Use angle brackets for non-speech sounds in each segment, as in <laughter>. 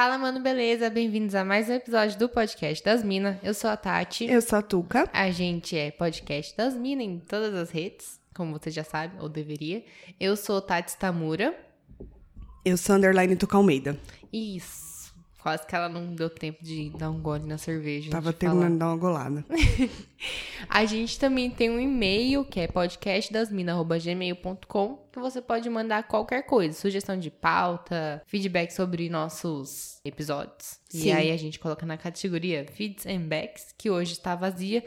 Fala, mano, beleza? Bem-vindos a mais um episódio do podcast das Minas. Eu sou a Tati. Eu sou a Tuca. A gente é podcast das Minas em todas as redes, como você já sabe, ou deveria. Eu sou Tati Tamura. Eu sou Underline Tuca Almeida. Isso. Quase que ela não deu tempo de dar um gole na cerveja. Tava terminando de dar uma golada. <laughs> a gente também tem um e-mail, que é podcastdasmina.gmail.com, que você pode mandar qualquer coisa, sugestão de pauta, feedback sobre nossos episódios. Sim. E aí a gente coloca na categoria Feeds and Backs, que hoje está vazia,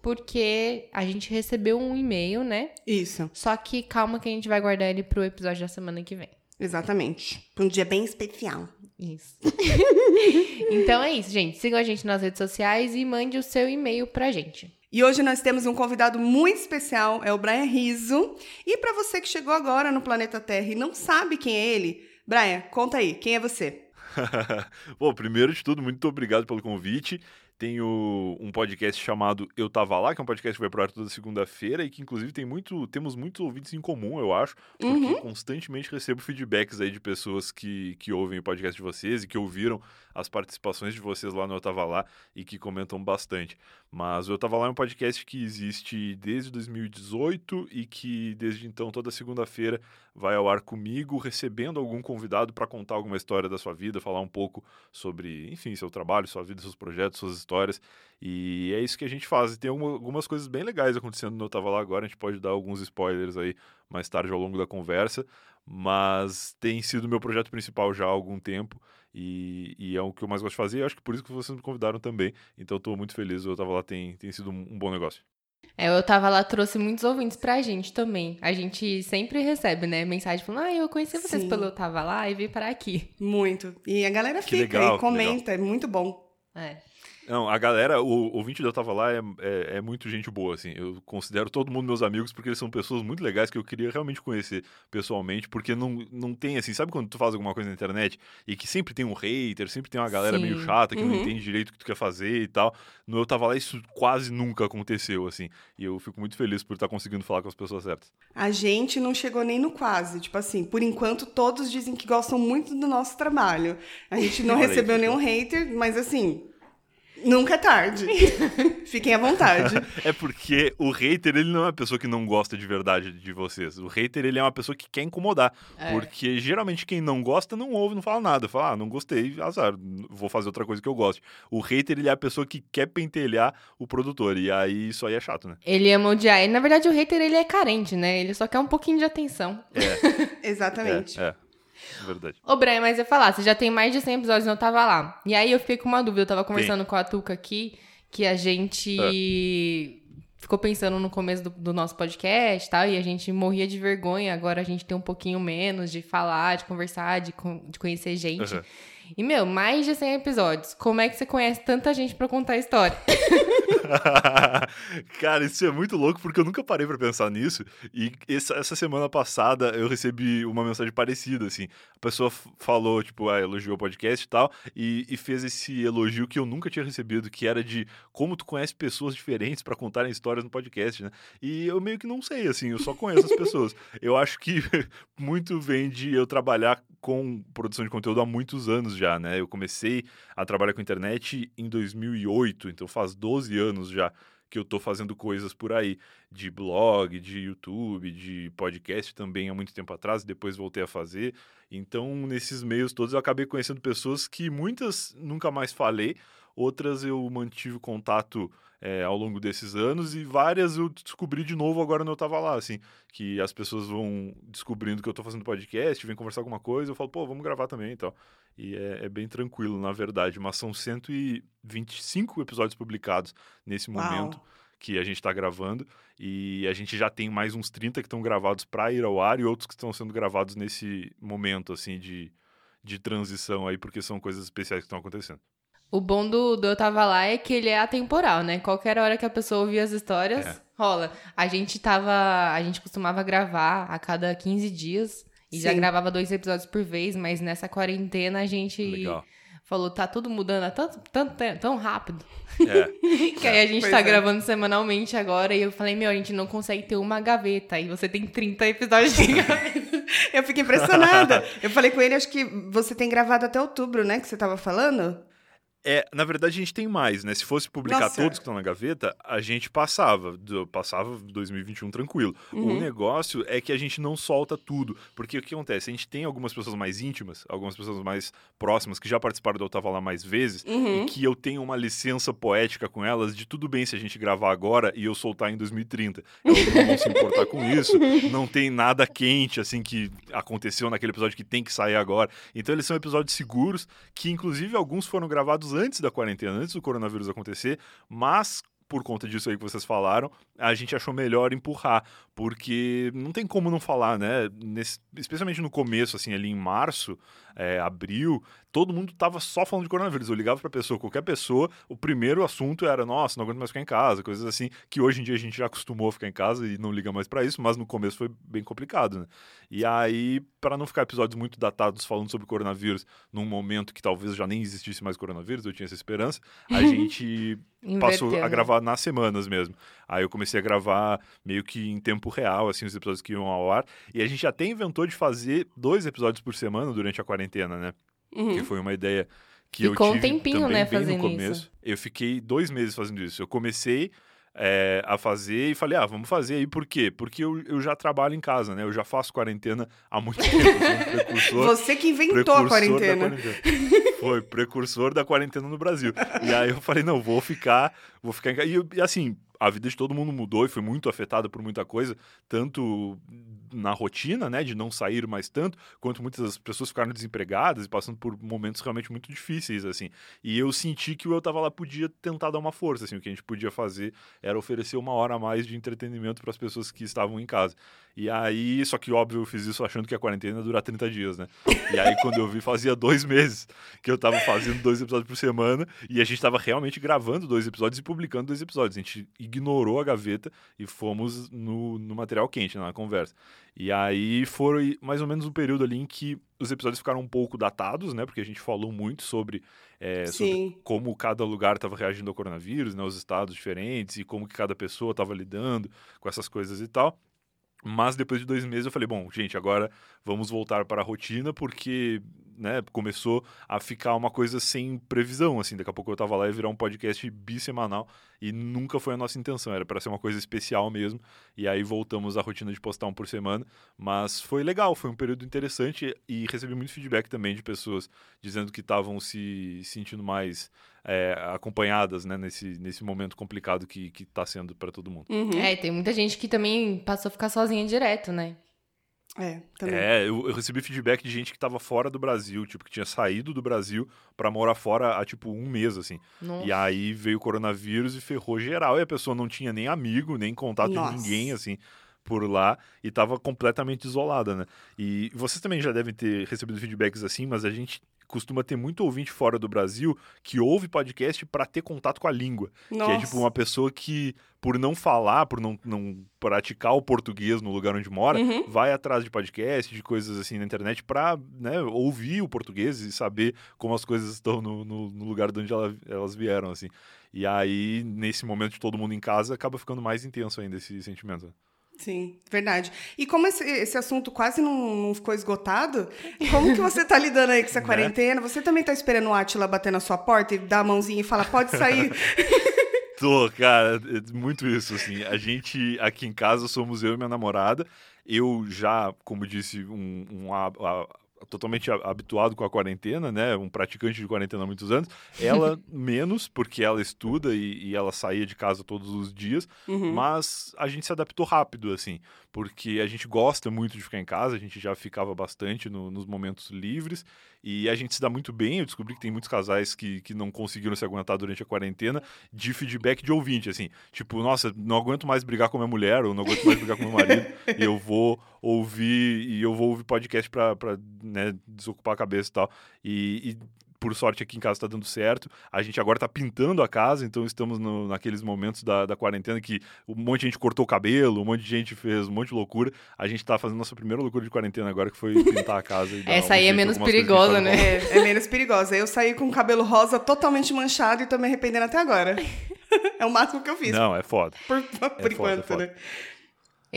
porque a gente recebeu um e-mail, né? Isso. Só que calma que a gente vai guardar ele pro episódio da semana que vem. Exatamente. Pra um dia bem especial. Isso. <laughs> então é isso, gente. Sigam a gente nas redes sociais e mande o seu e-mail pra gente. E hoje nós temos um convidado muito especial, é o Brian Riso. E para você que chegou agora no planeta Terra e não sabe quem é ele, Brian, conta aí, quem é você? <laughs> Bom, primeiro de tudo, muito obrigado pelo convite. Tenho um podcast chamado Eu Tava Lá, que é um podcast que vai pro ar toda segunda-feira e que, inclusive, tem muito, temos muitos ouvintes em comum, eu acho, porque uhum. constantemente recebo feedbacks aí de pessoas que, que ouvem o podcast de vocês e que ouviram as participações de vocês lá no Eu Tava Lá e que comentam bastante. Mas o Eu Tava Lá é um podcast que existe desde 2018 e que, desde então, toda segunda-feira vai ao ar comigo, recebendo algum convidado para contar alguma história da sua vida, falar um pouco sobre, enfim, seu trabalho, sua vida, seus projetos, suas histórias. E é isso que a gente faz. E tem algumas coisas bem legais acontecendo no Eu Tava Lá agora, a gente pode dar alguns spoilers aí mais tarde ao longo da conversa, mas tem sido meu projeto principal já há algum tempo. E, e, é o que eu mais gosto de fazer. E acho que por isso que vocês me convidaram também. Então estou muito feliz. Eu tava lá, tem, tem sido um, um bom negócio. É, eu tava lá, trouxe muitos ouvintes pra gente também. A gente sempre recebe, né, mensagem falando, ah, eu conheci vocês Sim. pelo Eu Tava Lá e vim para aqui. Muito. E a galera que fica legal, e comenta, é muito bom. É. Não, a galera, o ouvinte da Tava Lá é, é, é, muito gente boa, assim. Eu considero todo mundo meus amigos porque eles são pessoas muito legais que eu queria realmente conhecer pessoalmente, porque não, não tem, assim, sabe quando tu faz alguma coisa na internet e que sempre tem um hater, sempre tem uma galera Sim. meio chata que uhum. não entende direito o que tu quer fazer e tal. No Eu Tava Lá isso quase nunca aconteceu, assim. E eu fico muito feliz por estar conseguindo falar com as pessoas certas. A gente não chegou nem no quase. Tipo assim, por enquanto todos dizem que gostam muito do nosso trabalho. A gente não recebeu nenhum hater, mas assim Nunca é tarde. <laughs> Fiquem à vontade. é porque o hater, ele não é uma pessoa que não gosta de verdade de vocês. O hater, ele é uma pessoa que quer incomodar. É. Porque geralmente quem não gosta não ouve, não fala nada. Fala, ah, não gostei, azar, vou fazer outra coisa que eu goste. O hater, ele é a pessoa que quer pentelhar o produtor. E aí isso aí é chato, né? Ele ama odiar. E, na verdade, o hater, ele é carente, né? Ele só quer um pouquinho de atenção. É. <laughs> Exatamente. É, é. Verdade. Ô, Brian, mas eu ia falar, você já tem mais de 100 episódios e não tava lá. E aí eu fiquei com uma dúvida, eu tava conversando com a Tuca aqui, que a gente é. ficou pensando no começo do, do nosso podcast e tal, e a gente morria de vergonha, agora a gente tem um pouquinho menos de falar, de conversar, de, de conhecer gente. Uhum. E, meu, mais de 100 episódios. Como é que você conhece tanta gente para contar a história? <laughs> Cara, isso é muito louco porque eu nunca parei para pensar nisso. E essa, semana passada eu recebi uma mensagem parecida, assim. A pessoa falou, tipo, ah, elogiou o podcast e tal, e, e, fez esse elogio que eu nunca tinha recebido, que era de como tu conhece pessoas diferentes para contarem histórias no podcast, né? E eu meio que não sei, assim, eu só conheço as pessoas. Eu acho que <laughs> muito vem de eu trabalhar com produção de conteúdo há muitos anos já, né? Eu comecei a trabalhar com internet em 2008, então faz 12 anos já que eu tô fazendo coisas por aí, de blog, de YouTube, de podcast também há muito tempo atrás, depois voltei a fazer. Então, nesses meios todos eu acabei conhecendo pessoas que muitas nunca mais falei, outras eu mantive contato é, ao longo desses anos e várias eu descobri de novo agora quando eu tava lá, assim, que as pessoas vão descobrindo que eu tô fazendo podcast, vem conversar alguma coisa, eu falo, pô, vamos gravar também e tal. E é, é bem tranquilo, na verdade, mas são 125 episódios publicados nesse momento. Uau que a gente está gravando e a gente já tem mais uns 30 que estão gravados para ir ao ar e outros que estão sendo gravados nesse momento assim de, de transição aí porque são coisas especiais que estão acontecendo. O bom do, do Eu Tava Lá é que ele é atemporal, né? Qualquer hora que a pessoa ouvir as histórias, é. rola. A gente tava. A gente costumava gravar a cada 15 dias. E Sim. já gravava dois episódios por vez, mas nessa quarentena a gente Legal. falou, tá tudo mudando tanto, tanto, tão rápido. É. <laughs> que aí a gente pois tá é. gravando semanalmente agora. E eu falei, meu, a gente não consegue ter uma gaveta. E você tem 30 episódios de <laughs> gaveta. Eu fiquei impressionada. <laughs> Eu falei com ele, acho que você tem gravado até outubro, né? Que você tava falando? É, na verdade, a gente tem mais, né? Se fosse publicar Nossa. todos que estão na gaveta, a gente passava. do- Passava 2021 tranquilo. Uhum. O negócio é que a gente não solta tudo. Porque o que acontece? A gente tem algumas pessoas mais íntimas, algumas pessoas mais próximas, que já participaram do Eu Tava Lá mais vezes, Uhum. e que eu tenho uma licença poética com elas de tudo bem se a gente gravar agora e eu soltar em 2030. Elas não vão se importar com isso. <laughs> Não tem nada quente, assim, que aconteceu naquele episódio que tem que sair agora. Então eles são episódios seguros, que inclusive alguns foram gravados antes da quarentena, antes do coronavírus acontecer, mas por conta disso aí que vocês falaram, a gente achou melhor empurrar, porque não tem como não falar, né? Nesse- especialmente no começo, assim, ali em março, é, abril, todo mundo tava só falando de coronavírus. Eu ligava pra pessoa, qualquer pessoa, o primeiro assunto era, nossa, não aguento mais ficar em casa, coisas assim, que hoje em dia a gente já acostumou a ficar em casa e não liga mais pra isso, mas no começo foi bem complicado, né? E aí, para não ficar episódios muito datados falando sobre coronavírus num momento que talvez já nem existisse mais coronavírus, eu tinha essa esperança, a <laughs> gente passou a né? gravar nas semanas mesmo. Aí eu comecei a gravar meio que em tempo real, assim, os episódios que iam ao ar. E a gente até inventou de fazer dois episódios por semana durante a quarentena, né? Uhum. Que foi uma ideia que Ficou eu um tive tempinho, também né, bem fazendo no começo. isso. Eu fiquei dois meses fazendo isso. Eu comecei é, a fazer e falei, ah, vamos fazer aí. Por quê? Porque eu, eu já trabalho em casa, né? Eu já faço quarentena há muito <laughs> tempo. Um Você que inventou a quarentena. quarentena. Foi precursor da quarentena no Brasil. E aí eu falei, não, vou ficar, vou ficar em casa. E, eu- e assim, a vida de todo mundo mudou e foi muito afetada por muita coisa, tanto na rotina, né, de não sair mais tanto, quanto muitas pessoas ficaram desempregadas e passando por momentos realmente muito difíceis, assim. E eu senti que o Eu Tava Lá podia tentar dar uma força, assim, o que a gente podia fazer era oferecer uma hora a mais de entretenimento para as pessoas que estavam em casa. E aí, só que óbvio, eu fiz isso achando que a quarentena ia durar 30 dias, né? E aí, quando eu vi, fazia dois meses que eu tava fazendo dois episódios por semana e a gente tava realmente gravando dois episódios e publicando dois episódios. A gente ignorou a gaveta e fomos no, no material quente, né, na conversa. E aí foi mais ou menos um período ali em que os episódios ficaram um pouco datados, né? Porque a gente falou muito sobre, é, sobre como cada lugar estava reagindo ao coronavírus, né? Os estados diferentes e como que cada pessoa estava lidando com essas coisas e tal. Mas depois de dois meses eu falei, bom, gente, agora vamos voltar para a rotina, porque né, começou a ficar uma coisa sem previsão, assim, daqui a pouco eu tava lá e virar um podcast bissemanal, e nunca foi a nossa intenção, era para ser uma coisa especial mesmo, e aí voltamos à rotina de postar um por semana, mas foi legal, foi um período interessante, e recebi muito feedback também de pessoas dizendo que estavam se sentindo mais é, acompanhadas, né, nesse, nesse momento complicado que, que tá sendo para todo mundo. Uhum. É, tem muita gente que também passou a ficar sozinha direto, né? É, também. É, eu, eu recebi feedback de gente que tava fora do Brasil, tipo, que tinha saído do Brasil pra morar fora há, tipo, um mês, assim. Nossa. E aí veio o coronavírus e ferrou geral, e a pessoa não tinha nem amigo, nem contato Nossa. de ninguém, assim, por lá, e tava completamente isolada, né? E vocês também já devem ter recebido feedbacks assim, mas a gente costuma ter muito ouvinte fora do Brasil que ouve podcast pra ter contato com a língua. Que é tipo uma pessoa que, por não falar, por não, não praticar o português no lugar onde mora, Uhum. vai atrás de podcast, de coisas assim na internet pra né, ouvir o português e saber como as coisas estão no, no, no lugar de onde ela- elas vieram, assim. E aí, nesse momento de todo mundo em casa, acaba ficando mais intenso ainda esse sentimento. Sim, verdade. E como esse, esse assunto quase não, não ficou esgotado, como que você tá lidando aí com essa <laughs> Né? quarentena? Você também tá esperando o Atila bater na sua porta e dar a mãozinha e falar, pode sair? <laughs> Tô, cara, é muito isso, assim. A gente, aqui em casa, somos eu e minha namorada. Eu já, como disse, um, um totalmente habituado com a quarentena, né? Um praticante de quarentena há muitos anos. Ela <laughs> menos, porque ela estuda e, e ela saía de casa todos os dias. Uhum. Mas a gente se adaptou rápido, assim, porque a gente gosta muito de ficar em casa, a gente já ficava bastante no- nos momentos livres e a gente se dá muito bem. Eu descobri que tem muitos casais que, que não conseguiram se aguentar durante a quarentena de feedback de ouvinte, assim, tipo, nossa, não aguento mais brigar com minha mulher ou não aguento mais brigar com meu marido e <laughs> eu vou ouvir e eu vou ouvir podcast pra, pra né, desocupar a cabeça e tal. E, e por sorte aqui em casa tá dando certo. A gente agora tá pintando a casa, então estamos no- naqueles momentos da, da quarentena que um monte de gente cortou o cabelo, um monte de gente fez um monte de loucura. A gente tá fazendo nossa primeira loucura de quarentena agora, que foi pintar a casa. E Essa um aí é jeito em menos perigosa, né? É, é menos perigosa. Eu saí com o cabelo rosa totalmente manchado e tô me arrependendo até agora. <laughs> É o máximo que eu fiz. Não, é foda. Por, por foda, enquanto, é foda. né?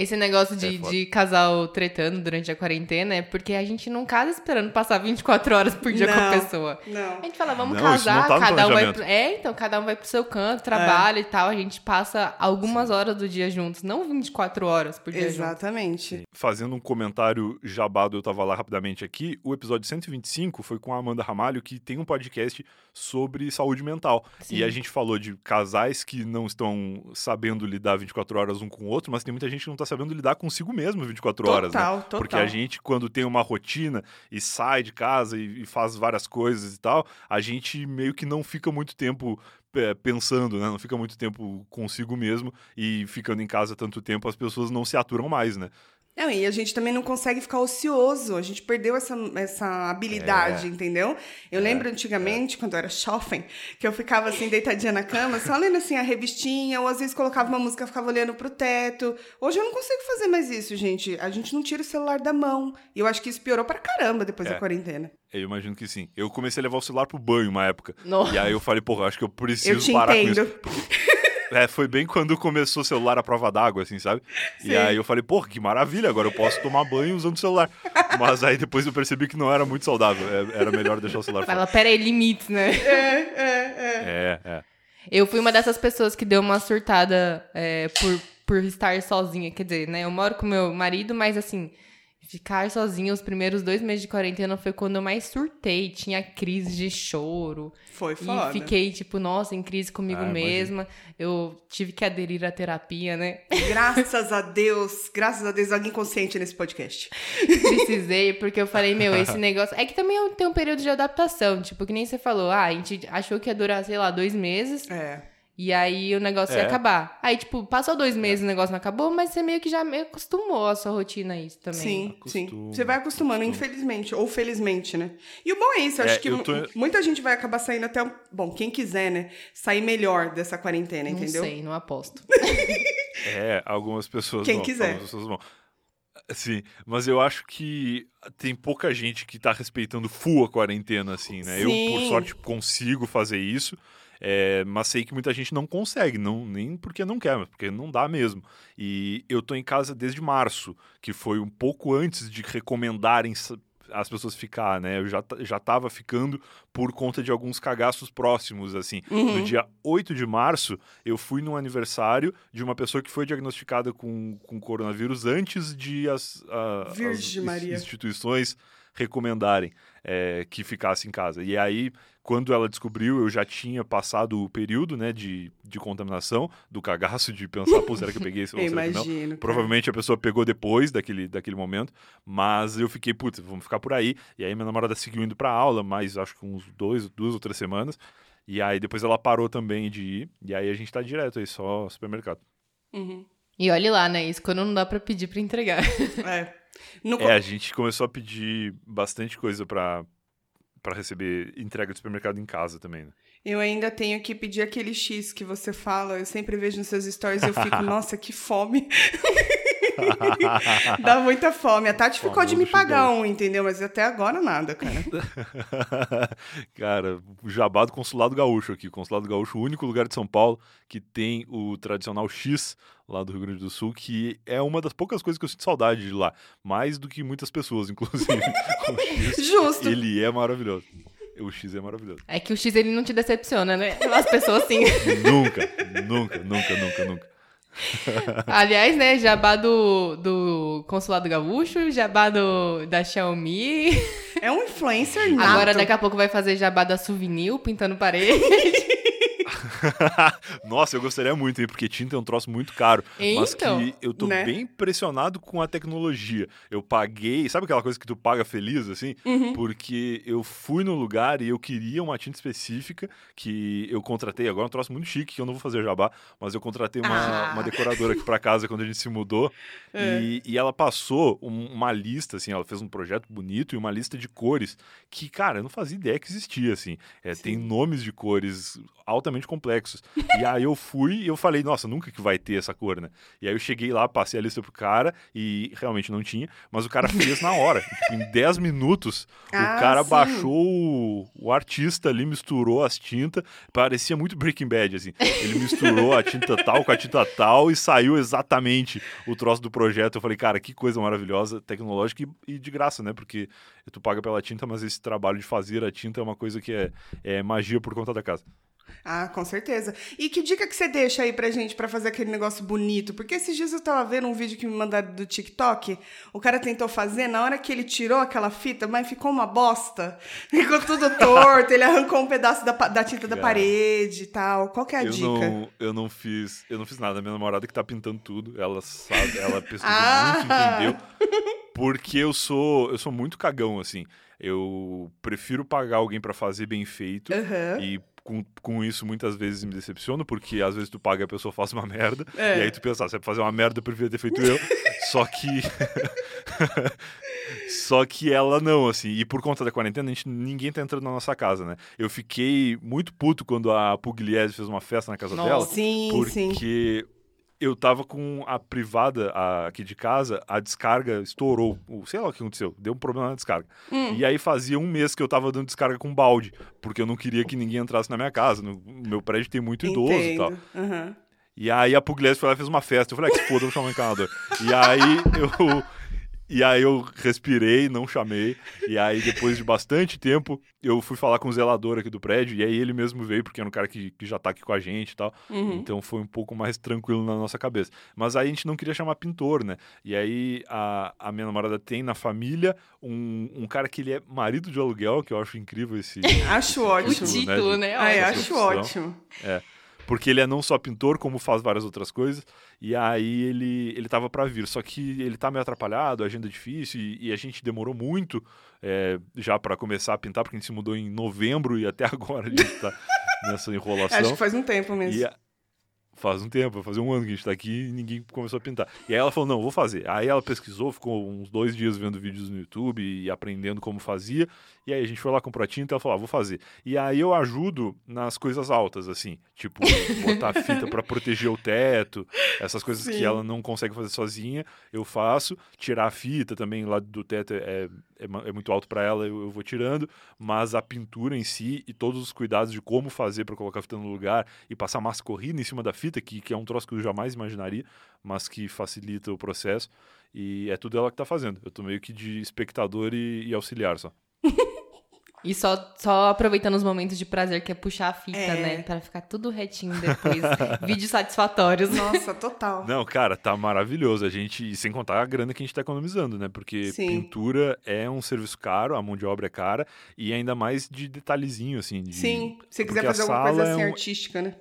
Esse negócio É de, foda. de casal tretando durante a quarentena é porque a gente não casa esperando passar 24 horas por dia com a Não. pessoa. Não. A gente fala, vamos Não, isso não casar, tá no cada um vai pro... É, então, cada um vai pro seu canto, trabalha e tal. A gente passa algumas horas do dia juntos, não 24 horas por dia juntos. Exatamente. Fazendo um comentário jabado, eu tava lá rapidamente aqui. O episódio 125 foi com a Amanda Ramalho, que tem um podcast sobre saúde mental. Sim. E a gente falou de casais que não estão sabendo lidar 24 horas um com o outro, mas tem muita gente que não tá sabendo lidar consigo mesmo 24 horas, né? Total, total. Porque a gente, quando tem uma rotina e sai de casa e, e faz várias coisas e tal, a gente meio que não fica muito tempo é, pensando, né? Não fica muito tempo consigo mesmo e ficando em casa tanto tempo, as pessoas não se aturam mais, né? Não, e a gente também não consegue ficar ocioso. A gente perdeu essa, essa habilidade, É. entendeu? Eu lembro antigamente, quando eu era jovem, que eu ficava assim, deitadinha na cama, só lendo assim a revistinha, ou às vezes colocava uma música, ficava olhando pro teto. Hoje eu não consigo fazer mais isso, gente. A gente não tira o celular da mão. E eu acho que isso piorou pra caramba depois É. da quarentena. Eu imagino que sim. Eu comecei a levar o celular pro banho uma época. Nossa. E aí eu falei, porra, acho que eu preciso Eu te parar entendo. com isso. É, foi bem quando começou o celular à prova d'água, assim, sabe? Sim. E aí eu falei, porra, que maravilha, agora eu posso tomar banho usando o celular. Mas aí depois eu percebi que não era muito saudável. é- Era melhor deixar o celular fora. Fala, pera aí, limites, né? É, é, é. É, é. Eu fui uma dessas pessoas que deu uma surtada é, por, por estar sozinha. Quer dizer, né? Eu moro com meu marido, mas assim, ficar sozinha os primeiros dois meses de quarentena foi quando eu mais surtei. Tinha crise de choro. Foi foda. E fiquei, tipo, nossa, em crise comigo Ah, mesma. Eu tive que aderir à terapia, né? Graças a Deus, graças a Deus, alguém consciente nesse podcast. Precisei, porque eu falei, meu, esse <laughs> negócio. É que também eu tenho um período de adaptação. Tipo, que nem você falou, ah, a gente achou que ia durar, sei lá, dois meses. É. E aí o negócio ia É. acabar. Aí, tipo, passou dois meses o negócio não acabou, mas você meio que já meio acostumou a sua rotina a isso também. Sim, sim. Você vai acostumando, acostuma. infelizmente, ou felizmente, né? E o bom é isso, eu É, acho que eu tô- muita gente vai acabar saindo até. um- Bom, quem quiser, né? Sair melhor dessa quarentena, Não entendeu? sei, não aposto. <laughs> É, algumas pessoas Quem vão, quiser. algumas pessoas vão. Sim, mas eu acho que tem pouca gente que tá respeitando full a quarentena, assim, né? Eu, por Sim. sorte, consigo fazer isso, é, mas sei que muita gente não consegue, não, nem porque não quer, mas porque não dá mesmo. E eu tô em casa desde março, que foi um pouco antes de recomendarem as pessoas ficar, né? Eu já, já tava ficando por conta de alguns cagaços próximos, assim. Uhum. No dia 8 de março, eu fui num aniversário de uma pessoa que foi diagnosticada com, com coronavírus antes de as, a- as Maria. instituições recomendarem é, que ficasse em casa. E aí, quando ela descobriu, eu já tinha passado o período né, de, de contaminação, do cagaço de pensar, pô, será que eu peguei isso <laughs> ou Eu será que não? imagino. cara. Provavelmente a pessoa pegou depois daquele, daquele momento, mas eu fiquei, putz, vamos ficar por aí. E aí minha namorada seguiu indo pra aula, mas acho que uns dois, duas ou três semanas. E aí depois ela parou também de ir, e aí a gente tá direto aí, só supermercado. Uhum. E olhe lá, né? Isso quando não dá pra pedir pra entregar. É. <laughs> No É, a gente começou a pedir bastante coisa pra, pra receber entrega de supermercado em casa também, né? Eu ainda tenho que pedir aquele X que você fala. Eu sempre vejo nos seus stories e eu fico, <laughs> nossa, que fome. <laughs> Dá muita fome. A Tati ficou de me pagar um, entendeu? Mas até agora nada, cara. <laughs> Cara, o jabá do Consulado Gaúcho aqui. Consulado Gaúcho, o único lugar de São Paulo que tem o tradicional X lá do Rio Grande do Sul, que é uma das poucas coisas que eu sinto saudade de lá. Mais do que muitas pessoas, inclusive. <laughs> o X, Justo. ele é maravilhoso. O X é maravilhoso. É que o X ele não te decepciona, né? As pessoas sim. nunca, nunca, nunca, nunca, nunca. <laughs> Aliás, né? Jabá do, do Consulado Gaúcho, jabá do, da Xiaomi. É um influencer nato. Agora daqui a pouco vai fazer jabá da Souvenir, pintando parede. <laughs> <laughs> Nossa, eu gostaria muito, hein, porque tinta é um troço muito caro. Mas Então, que eu tô né? bem impressionado com a tecnologia. Eu paguei, sabe aquela coisa que tu paga feliz, assim? Uhum. Porque eu fui no lugar e eu queria uma tinta específica que eu contratei. Agora é um troço muito chique, que eu não vou fazer jabá, mas eu contratei uma, Ah. uma decoradora aqui pra casa quando a gente se mudou. <laughs> É. E, e ela passou um- uma lista, assim, ela fez um projeto bonito e uma lista de cores que, cara, eu não fazia ideia que existia, assim. É, tem nomes de cores altamente complexos. E aí eu fui e eu falei, nossa, nunca que vai ter essa cor, né? E aí eu cheguei lá, passei a lista pro cara e realmente não tinha, mas o cara fez na hora. <laughs> tipo, em 10 minutos, Ah, o cara sim. baixou o, o artista ali, misturou as tintas, parecia muito Breaking Bad, assim. Ele misturou a tinta tal com a tinta tal e saiu exatamente o troço do projeto. Eu falei, cara, que coisa maravilhosa, tecnológica e, e de graça, né? Porque tu paga pela tinta, mas esse trabalho de fazer a tinta é uma coisa que é, é magia por conta da casa. Ah, com certeza. E que dica que você deixa aí pra gente pra fazer aquele negócio bonito? Porque esses dias eu tava vendo um vídeo que me mandaram do TikTok. O cara tentou fazer, na hora que ele tirou aquela fita, mas ficou uma bosta. <laughs> Ficou tudo torto, ele arrancou um pedaço da, da tinta da parede e tal. Qual que é a eu dica? não, eu não fiz, eu não fiz nada. Minha namorada que tá pintando tudo, ela sabe, ela <laughs> pesquisou Ah! muito, entendeu? Porque eu sou, eu sou muito cagão assim. Eu prefiro pagar alguém pra fazer bem feito Aham. e com, com isso muitas vezes me decepciono, porque às vezes tu paga e a pessoa faz uma merda, É. e aí tu pensa, ah, se é pra fazer uma merda, eu preferia ter feito eu. <laughs> Só que. <laughs> Só que ela não, assim. E por conta da quarentena, a gente, ninguém tá entrando na nossa casa, né? Eu fiquei muito puto quando a Pugliese fez uma festa na casa Nossa. dela. Sim, sim. Eu tava com a privada a- aqui de casa, a descarga estourou. O- Sei lá o que aconteceu, deu um problema na descarga. Hum. E aí fazia um mês que eu tava dando descarga com balde, porque eu não queria que ninguém entrasse na minha casa. No, meu prédio tem muito idoso e tal. Entendo. Aham. E aí a Pugliese foi lá e fez uma festa. Eu falei, ah, que foda, eu vou chamar o encanador. E aí eu. E aí eu respirei, não chamei. E aí, depois de bastante tempo, eu fui falar com o zelador aqui do prédio. E aí ele mesmo veio, porque era um cara que, que já tá aqui com a gente e tal. Uhum. Então foi um pouco mais tranquilo na nossa cabeça. Mas aí a gente não queria chamar pintor, né? E aí a, a minha namorada tem na família um, um cara que ele é marido de aluguel, que eu acho incrível esse. <laughs> Acho O ótimo. título, né? Ah, eu Essa acho profissão. ótimo. Porque ele é não só pintor, como faz várias outras coisas. E aí ele, ele tava para vir. Só que ele tá meio atrapalhado, a agenda é difícil. E, e a gente demorou muito é, já para começar a pintar, porque a gente se mudou em novembro e até <laughs> agora a gente tá <laughs> nessa enrolação. Acho que faz um tempo mesmo. E Faz um tempo, vai fazer um ano que a gente tá aqui e ninguém começou a pintar. E aí ela falou, não, vou fazer. Aí ela pesquisou, ficou uns dois dias vendo vídeos no YouTube e aprendendo como fazia. E aí a gente foi lá, comprou a tinta e ela falou, ah, vou fazer. E aí eu ajudo nas coisas altas, assim. Tipo, botar fita pra proteger o teto, essas coisas Sim. que ela não consegue fazer sozinha, eu faço. Tirar a fita também lá do teto é, é, é muito alto pra ela, eu, eu vou tirando. Mas a pintura em si e todos os cuidados de como fazer pra colocar a fita no lugar e passar massa corrida em cima da fita, que, que é um troço que eu jamais imaginaria, mas que facilita o processo. E é tudo ela que tá fazendo. Eu tô meio que de espectador e, e auxiliar só. <laughs> E só, só aproveitando os momentos de prazer, que é puxar a fita, É. né? Pra ficar tudo retinho depois. <laughs> Vídeos satisfatórios. Nossa, total. Não, cara, tá maravilhoso. A gente, e sem contar a grana que a gente tá economizando, né? Porque Sim. pintura é um serviço caro, a mão de obra é cara, e ainda mais de detalhezinho, assim. De... Sim, se você quiser fazer alguma coisa é assim um- artística, né?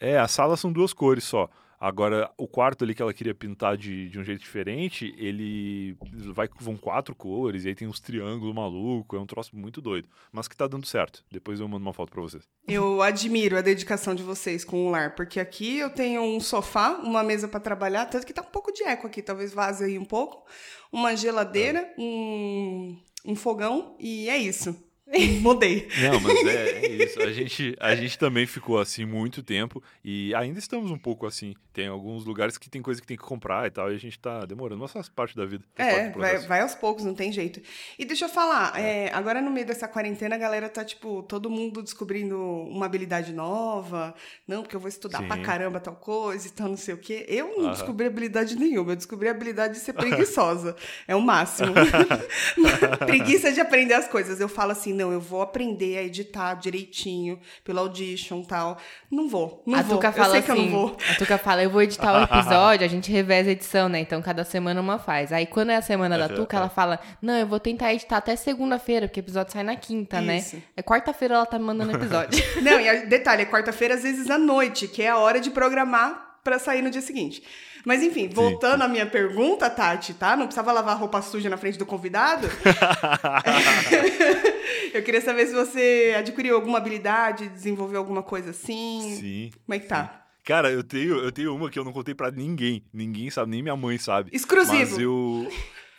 É, a sala são duas cores só. Agora, o quarto ali que ela queria pintar de, de um jeito diferente, ele vai vão quatro cores, e aí tem uns triângulos malucos, é um troço muito doido. Mas que tá dando certo. Depois eu mando uma foto pra vocês. Eu admiro a dedicação de vocês com o lar, porque aqui eu tenho um sofá, uma mesa para trabalhar, tanto que tá um pouco de eco aqui, talvez vaze aí um pouco, uma geladeira, um, um fogão e é isso. <laughs> Mudei. Não, mas é, é isso. A gente, a gente também ficou assim muito tempo e ainda estamos um pouco assim. Tem alguns lugares que tem coisa que tem que comprar e tal, e a gente tá demorando, mas faz parte da vida. É, vai, vai aos poucos, não tem jeito. E deixa eu falar, é, agora no meio dessa quarentena, a galera tá, tipo, todo mundo descobrindo uma habilidade nova. Não, porque eu vou estudar Sim. pra caramba tal coisa e tal, não sei o quê. Eu não Aham. descobri habilidade nenhuma, eu descobri a habilidade de ser <laughs> preguiçosa. é o máximo. <laughs> Preguiça de aprender as coisas. Eu falo assim, não, eu vou aprender a editar direitinho, pelo Audition e tal. Não vou, não a vou. Tuca eu fala sei assim, que eu não vou. a Tuca fala, eu vou editar o episódio, a <laughs> gente reveza a edição, né? Então cada semana uma faz. Aí quando é a semana da Aham, Tuca, ela fala, não, eu vou tentar editar até segunda-feira, porque o episódio sai na quinta, Isso. né? É quarta-feira ela tá me mandando episódio. <laughs> Não, e a- detalhe, é quarta-feira, às vezes à noite, que é a hora de programar pra sair no dia seguinte. Mas enfim, voltando à minha pergunta, Tati, tá? Não precisava lavar roupa suja na frente do convidado? <laughs> Eu queria saber se você adquiriu alguma habilidade, desenvolveu alguma coisa assim. Sim. Como é que tá? Cara, eu tenho, eu tenho uma que eu não contei pra ninguém. Ninguém sabe, nem minha mãe sabe. Exclusivo. Mas eu.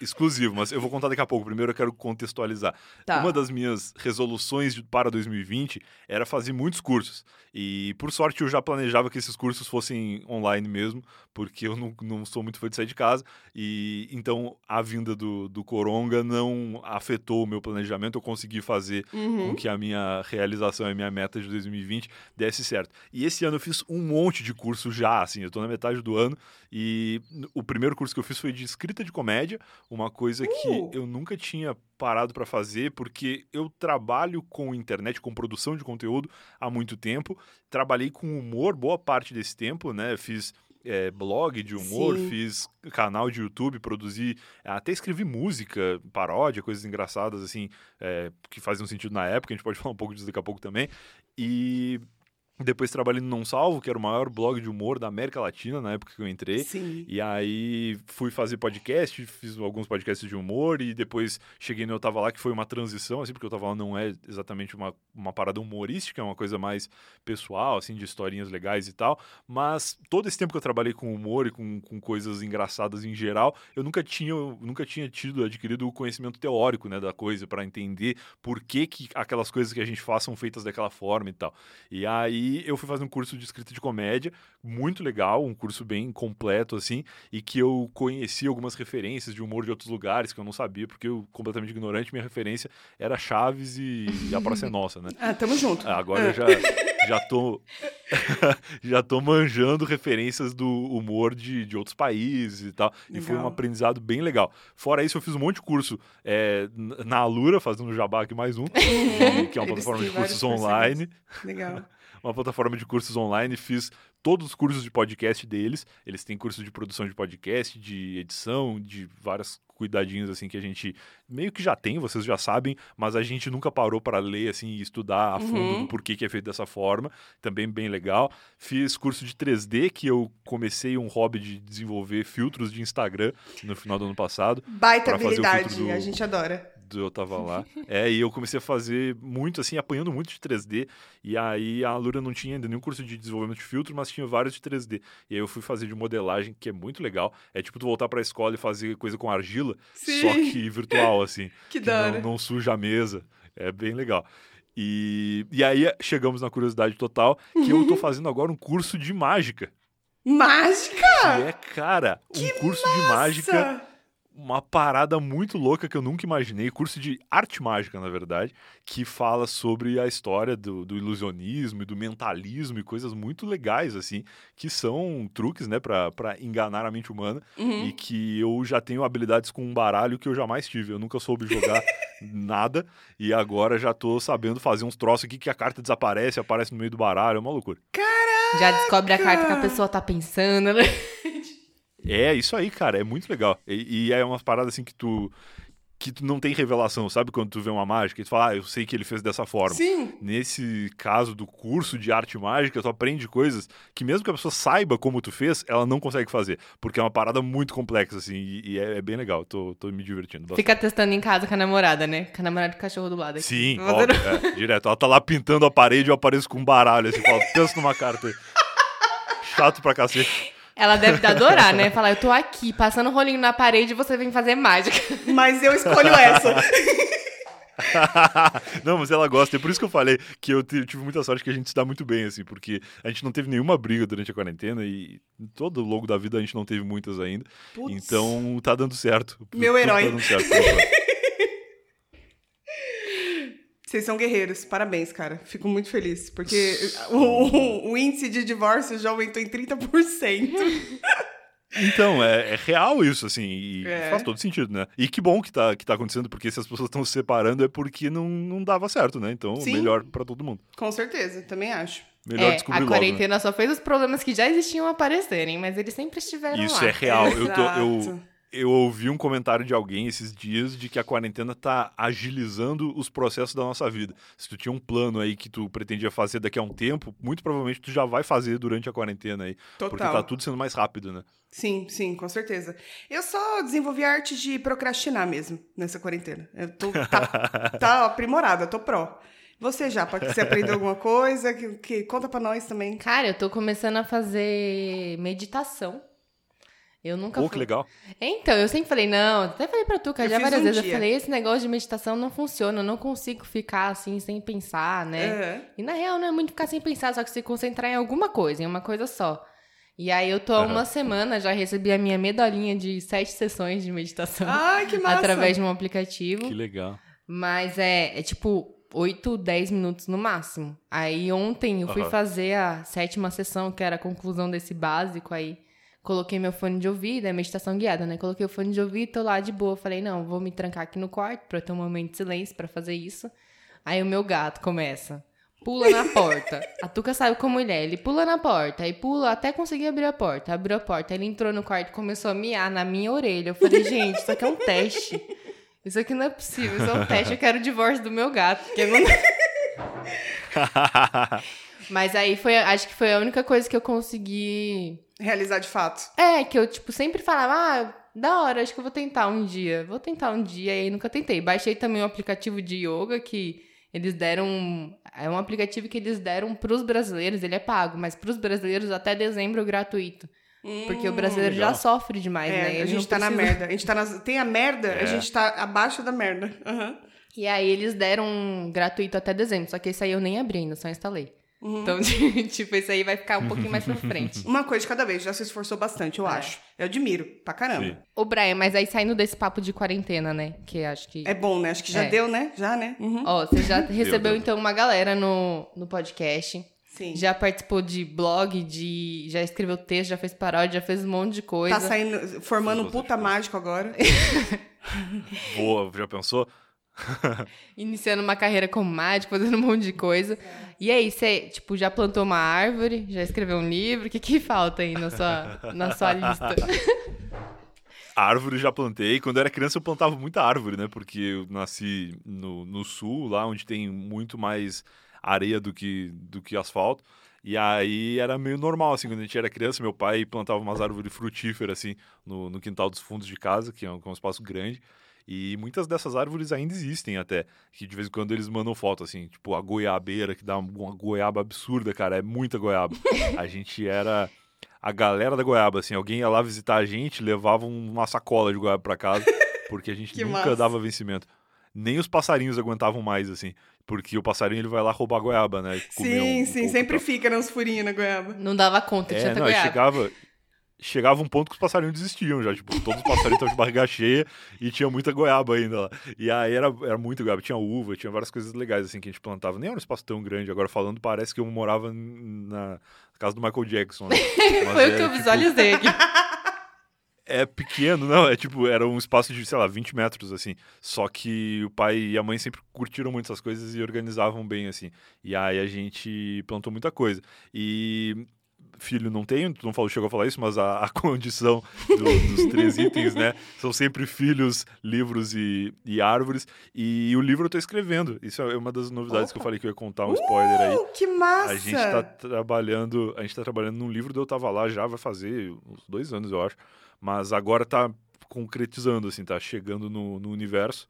Exclusivo, mas eu vou contar daqui a pouco. Primeiro eu quero contextualizar. Tá. Uma das minhas resoluções de- para 2020 era fazer muitos cursos. E, por sorte, eu já planejava que esses cursos fossem online mesmo, porque eu não, não sou muito fã de sair de casa. E então a vinda do, do Coronga não afetou o meu planejamento. Eu consegui fazer Uhum. com que a minha realização e a minha meta de 2020 desse certo. E esse ano eu fiz um monte de curso já, assim, eu tô na metade do ano e o primeiro curso que eu fiz foi de escrita de comédia, uma coisa Uh! que eu nunca tinha parado para fazer porque eu trabalho com internet, com produção de conteúdo há muito tempo, trabalhei com humor boa parte desse tempo, né? Fiz é, blog de humor, Sim. fiz canal de YouTube, produzi, até escrevi música, paródia, coisas engraçadas assim, é, que faziam sentido na época, a gente pode <laughs> falar um pouco disso daqui a pouco também. E depois trabalhei no Não Salvo, que era o maior blog de humor da América Latina na época que eu entrei. Sim. E aí fui fazer podcast, fiz alguns podcasts de humor e depois cheguei no Eu Tava Lá, que foi uma transição, assim, porque Eu Tava Lá não é exatamente uma, uma parada humorística, é uma coisa mais pessoal, assim, de historinhas legais e tal. Mas todo esse tempo que eu trabalhei com humor e com, com coisas engraçadas em geral, eu nunca tinha, eu nunca tinha tido, adquirido o conhecimento teórico, né, da coisa, para entender por que, que aquelas coisas que a gente faz são feitas daquela forma e tal. E aí eu fui fazer um curso de escrita de comédia, muito legal, um curso bem completo, assim, e que eu conheci algumas referências de humor de outros lugares que eu não sabia, porque eu, completamente ignorante, minha referência era Chaves e, e A Praça é Nossa, né? <laughs> Ah, tamo junto. Ah, Agora eu já, já tô <laughs> já tô manjando referências do humor de, de outros países e tal. E foi um Legal. aprendizado bem legal. Fora isso, eu fiz um monte de curso é, na Alura, fazendo jabá aqui mais um, <laughs> que é uma plataforma de cursos online Legal. Uma plataforma de cursos online, fiz todos os cursos de podcast deles. Eles têm curso de produção de podcast, de edição, de vários cuidadinhos assim que a gente meio que já tem, vocês já sabem, mas a gente nunca parou para ler assim e estudar a fundo Uhum. do porquê que é feito dessa forma. Também bem legal. Fiz curso de 3D que eu comecei um hobby de desenvolver filtros de Instagram no final do ano passado Baita habilidade, do- a gente adora. Eu Tava Lá. <laughs> É, e eu comecei a fazer muito, assim, apanhando muito de 3D. E aí a Alura não tinha ainda nenhum curso de desenvolvimento de filtro, mas tinha vários de 3D. E aí eu fui fazer de modelagem, que é muito legal. É tipo tu voltar pra escola e fazer coisa com argila, Sim. só que virtual, assim. <laughs> Que que da não, não suja a mesa. É bem legal. E, e aí chegamos na curiosidade total, que eu tô fazendo agora um curso de mágica. Mágica! Que é, cara, um curso de mágica! Uma parada muito louca que eu nunca imaginei, curso de arte mágica, na verdade, que fala sobre a história do, do ilusionismo e do mentalismo e coisas muito legais, assim, que são truques, né, pra, pra enganar a mente humana Uhum. e que eu já tenho habilidades com um baralho que eu jamais tive. Eu nunca soube jogar <laughs> nada e agora já tô sabendo fazer uns troços aqui que a carta desaparece, aparece no meio do baralho, é uma loucura. Já descobre a carta que a pessoa tá pensando, né? É, isso aí, cara, é muito legal. E, e é umas paradas assim que tu que tu não tem revelação, sabe? Quando tu vê uma mágica e tu fala, ah, eu sei que ele fez dessa forma. Sim. Nesse caso do curso de arte mágica, tu aprende coisas que mesmo que a pessoa saiba como tu fez, ela não consegue fazer. Porque é uma parada muito complexa, assim, e, e é, é bem legal. Tô, tô me divertindo bastante. Fica testando em casa com a namorada, né? Com a namorada e o cachorro do lado. aqui. Sim, óbvio, é, <laughs> direto. Ela tá lá pintando a parede e eu apareço com um baralho, assim, fala, pensa numa carta aí. Chato pra cacete. Ela deve adorar, né? Falar, eu tô aqui, passando rolinho na parede e você vem fazer mágica. Mas eu escolho essa. <laughs> não, mas ela gosta. É por isso que eu falei que eu ti- tive muita sorte que a gente se dá muito bem, assim, porque a gente não teve nenhuma briga durante a quarentena e todo o longo da vida a gente não teve muitas ainda. Putz. Então tá dando certo. Meu Tudo herói. Tá dando certo. <laughs> Vocês são guerreiros, parabéns, cara. Fico muito feliz, porque <laughs> o, o- índice de divórcio já aumentou em 30%. então, é, é real isso, assim, e É. faz todo sentido, né? E que bom que tá, que tá acontecendo, porque se as pessoas estão se separando é porque não, não dava certo, né? Então, Sim. melhor pra todo mundo. Com certeza, também acho. Melhor é, descobrir a logo. né? quarentena só fez os problemas que já existiam aparecerem, mas eles sempre estiveram Isso lá. é real. Eu, tô, eu, Exato. Eu ouvi um comentário de alguém esses dias de que a quarentena tá agilizando os processos da nossa vida. Se tu tinha um plano aí que tu pretendia fazer daqui a um tempo, muito provavelmente tu já vai fazer durante a quarentena aí. Porque Total. tá tudo sendo mais rápido, né? Sim, sim, com certeza. Eu só desenvolvi a arte de procrastinar mesmo nessa quarentena. Eu tô, tá, <laughs> tá aprimorada, tô pró. Você já, pode você aprendeu alguma coisa? Que, que- conta pra nós também. Cara, eu tô começando a fazer meditação. Eu nunca Pô, fui. que legal. Então, eu sempre falei, não, até falei pra Tuca Eu já várias um vezes. dia. Eu falei, esse negócio de meditação não funciona, eu não consigo ficar assim sem pensar, né? É. E na real não é muito ficar sem pensar, só que se concentrar em alguma coisa, em uma coisa só. E aí eu tô há Aham. uma semana, já recebi a minha medalhinha de sete sessões de meditação Ai, que massa. através de um aplicativo. Que legal. Mas é, é tipo 8, 10 minutos no máximo. Aí ontem eu fui Aham. fazer a sétima sessão, que era a conclusão desse básico. Aí coloquei meu fone de ouvido, é meditação guiada, né? Coloquei o fone de ouvido, tô lá de boa. Falei, não, vou me trancar aqui no quarto pra ter um momento de silêncio pra fazer isso. Aí o meu gato começa. Pula na <laughs> porta. A Tuca sabe como ele é. Ele pula na porta. Aí pula até conseguir abrir a porta. Abriu a porta. Ele entrou no quarto e começou a miar na minha orelha. Eu falei, gente, isso aqui é um teste. Isso aqui não é possível. Isso é um teste. Eu quero o divórcio do meu gato. Porque não... <laughs> <laughs> Mas aí foi, acho que foi a única coisa que eu consegui. Realizar de fato. É, que eu, tipo, sempre falava, ah, da hora, acho que eu vou tentar um dia. Vou tentar um dia, e aí nunca tentei. Baixei também um aplicativo de yoga que eles deram. É um aplicativo que eles deram pros brasileiros, ele é pago, mas pros brasileiros até dezembro é gratuito. Porque o brasileiro já legal. sofre demais, É, né? a Ele gente não tá na precisa- merda. A gente tá nas... Tem a merda, a É. gente tá abaixo da merda. Aham. E aí eles deram gratuito até dezembro, só que esse aí eu nem abri ainda, só instalei. Uhum. Então, <laughs> tipo, esse aí vai ficar um pouquinho mais pra frente. Uma coisa de cada vez, já se esforçou bastante, eu É. acho. Eu admiro, pra caramba. Sim. Ô, Brian, mas aí saindo desse papo de quarentena, né? Que acho que. É bom, né? Acho que já É. deu, né? Já, né? Uhum. Ó, você já <laughs> recebeu então uma galera no, no podcast. Sim. Já participou de blog, de. Já escreveu texto, já fez paródia, já fez um monte de coisa. Tá saindo, formando um Sim, puta mágico agora. <laughs> Boa, já pensou? <laughs> Iniciando uma carreira como mágico, fazendo um monte de coisa. E aí, você, tipo, já plantou uma árvore, já escreveu um livro? O que, que falta aí na sua, na sua lista? <laughs> Árvore já plantei. Quando eu era criança eu plantava muita árvore, né? Porque eu nasci no, no sul, lá onde tem muito mais areia do que, do que asfalto. E aí era meio normal, assim, quando a gente era criança, meu pai plantava umas árvores frutíferas, assim, no, no quintal dos fundos de casa, que é um, que é um espaço grande. E muitas dessas árvores ainda existem até, que de vez em quando eles mandam foto, assim, tipo a goiabeira, que dá uma goiaba absurda, cara, é muita goiaba. <laughs> A gente era a galera da goiaba, assim, alguém ia lá visitar a gente, levava um- uma sacola de goiaba pra casa, porque a <laughs> gente nunca massa. dava vencimento. Nem os passarinhos aguentavam mais, assim, porque o passarinho ele vai lá roubar a goiaba, né? comer um- sim, um sim, sempre fica nos furinhos na goiaba. Não dava conta, tinha É, até não, goiaba. chegava, chegava um ponto que os passarinhos desistiam já, tipo, todos os passarinhos estavam de barriga cheia e tinha muita goiaba ainda lá. E aí era, era muito goiaba, tinha uva, tinha várias coisas legais assim que a gente plantava. Nem era um espaço tão grande, agora falando parece que eu morava na casa do Michael Jackson, né? <laughs> Foi o que era, eu tipo, visualizei aqui. <laughs> é pequeno, não, é tipo, era um espaço de, sei lá, 20 metros, assim. Só que o pai e a mãe sempre curtiram muito essas coisas e organizavam bem, assim. E aí a gente plantou muita coisa. E filho não tenho, tu não falou, chegou a falar isso, mas a, a <laughs> condição do- dos três itens, né? São sempre filhos, livros e, e árvores. E o livro eu tô escrevendo. Isso é uma das novidades que eu falei que eu ia contar um spoiler aí. Uh, que massa! A gente tá trabalhando, a gente tá trabalhando num livro, eu tava lá já, vai fazer uns dois anos, eu acho. Mas agora tá concretizando, assim, tá chegando no, no universo,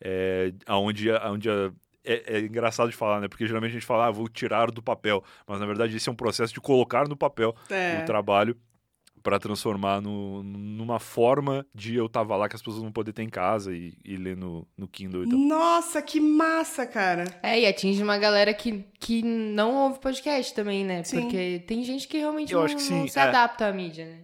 é, aonde, aonde a- é, é engraçado de falar, né? Porque geralmente a gente fala, ah, vou tirar do papel. Mas na verdade esse é um processo de colocar no papel É. o trabalho para transformar no, numa forma de eu tava lá que as pessoas vão poder ter em casa e, e ler no, no Kindle e tal. Nossa, que massa, cara. É, e atinge uma galera que, que não ouve podcast também, né? Sim. Porque tem gente que realmente Eu não, acho que não se é. adapta à mídia, né?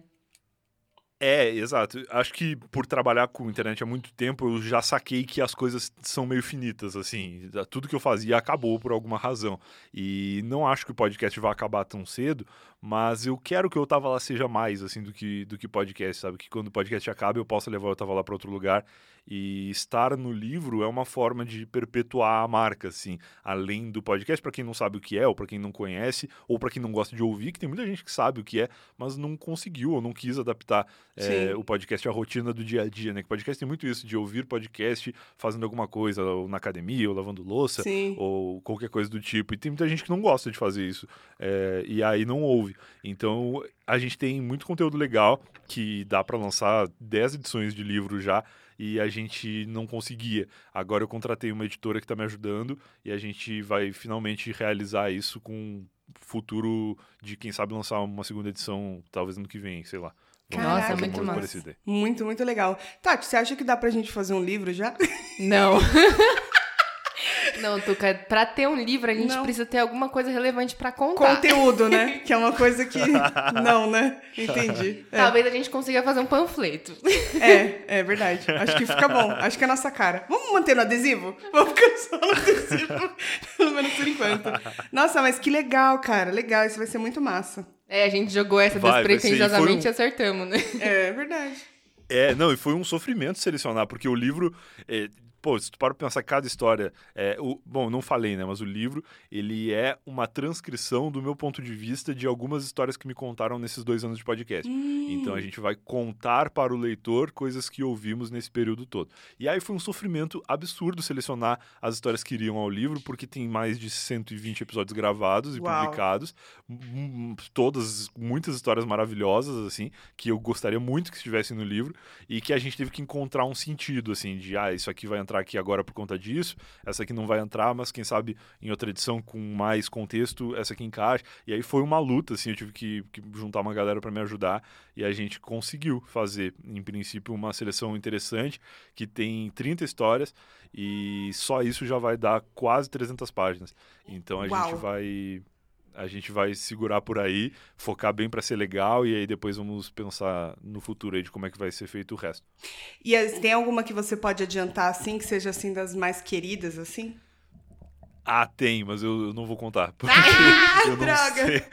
É, exato. Acho que por trabalhar com internet há muito tempo, eu já saquei que as coisas são meio finitas, assim. Tudo que eu fazia acabou por alguma razão. E não acho que o podcast vai acabar tão cedo, mas eu quero que eu tava lá seja mais, assim, do que, do que podcast, sabe? Que quando o podcast acaba, eu possa levar eu tava lá para outro lugar. E estar no livro é uma forma de perpetuar a marca, assim, além do podcast, para quem não sabe o que é, ou para quem não conhece, ou para quem não gosta de ouvir, que tem muita gente que sabe o que é, mas não conseguiu ou não quis adaptar é, o podcast à rotina do dia a dia, né? Que podcast tem muito isso, de ouvir podcast fazendo alguma coisa, ou na academia, ou lavando louça, Sim. ou qualquer coisa do tipo. E tem muita gente que não gosta de fazer isso. é, e aí não ouve. Então a gente tem muito conteúdo legal que dá para lançar 10 edições de livro já. E a gente não conseguia. Agora eu contratei uma editora que está me ajudando e a gente vai finalmente realizar isso com futuro de quem sabe lançar uma segunda edição, talvez ano que vem, sei lá. Nossa, é muito massa. Muito, muito legal. Tati, você acha que dá pra gente fazer um livro já? Não. <laughs> Não, Tuca, pra ter um livro, a gente não. precisa ter alguma coisa relevante para contar. Conteúdo, né? <laughs> Que é uma coisa que. não, né? Entendi. É. Talvez a gente consiga fazer um panfleto. É, é verdade. Acho que fica bom. Acho que é a nossa cara. Vamos manter no adesivo? Vamos ficar só no adesivo. <laughs> Pelo menos por enquanto. Nossa, mas que legal, cara. Legal. Isso vai ser muito massa. É, a gente jogou essa vai, despretensiosamente um... e acertamos, né? É, verdade. É, não, e foi um sofrimento selecionar, porque o livro. É, pô, se tu para pensar cada história, é, o, bom, não falei, né, mas o livro, ele é uma transcrição do meu ponto de vista de algumas histórias que me contaram nesses dois anos de podcast. Hum. Então a gente vai contar para o leitor coisas que ouvimos nesse período todo. E aí foi um sofrimento absurdo selecionar as histórias que iriam ao livro, porque tem mais de 120 episódios gravados e Uau. publicados, todas, muitas histórias maravilhosas, assim, que eu gostaria muito que estivessem no livro, e que a gente teve que encontrar um sentido, assim, de, ah, isso aqui vai entrar entrar aqui agora por conta disso, essa aqui não vai entrar, mas quem sabe em outra edição com mais contexto, essa aqui encaixa. E aí foi uma luta, assim, eu tive que, que juntar uma galera para me ajudar e a gente conseguiu fazer, em princípio, uma seleção interessante que tem 30 histórias e só isso já vai dar quase 300 páginas. Então a Uau. gente vai a gente vai segurar por aí, focar bem para ser legal e aí depois vamos pensar no futuro aí de como é que vai ser feito o resto. E tem alguma que você pode adiantar assim que seja assim das mais queridas assim? Ah, tem, mas eu, eu não vou contar. Porque ah, <laughs> eu não droga! Sei.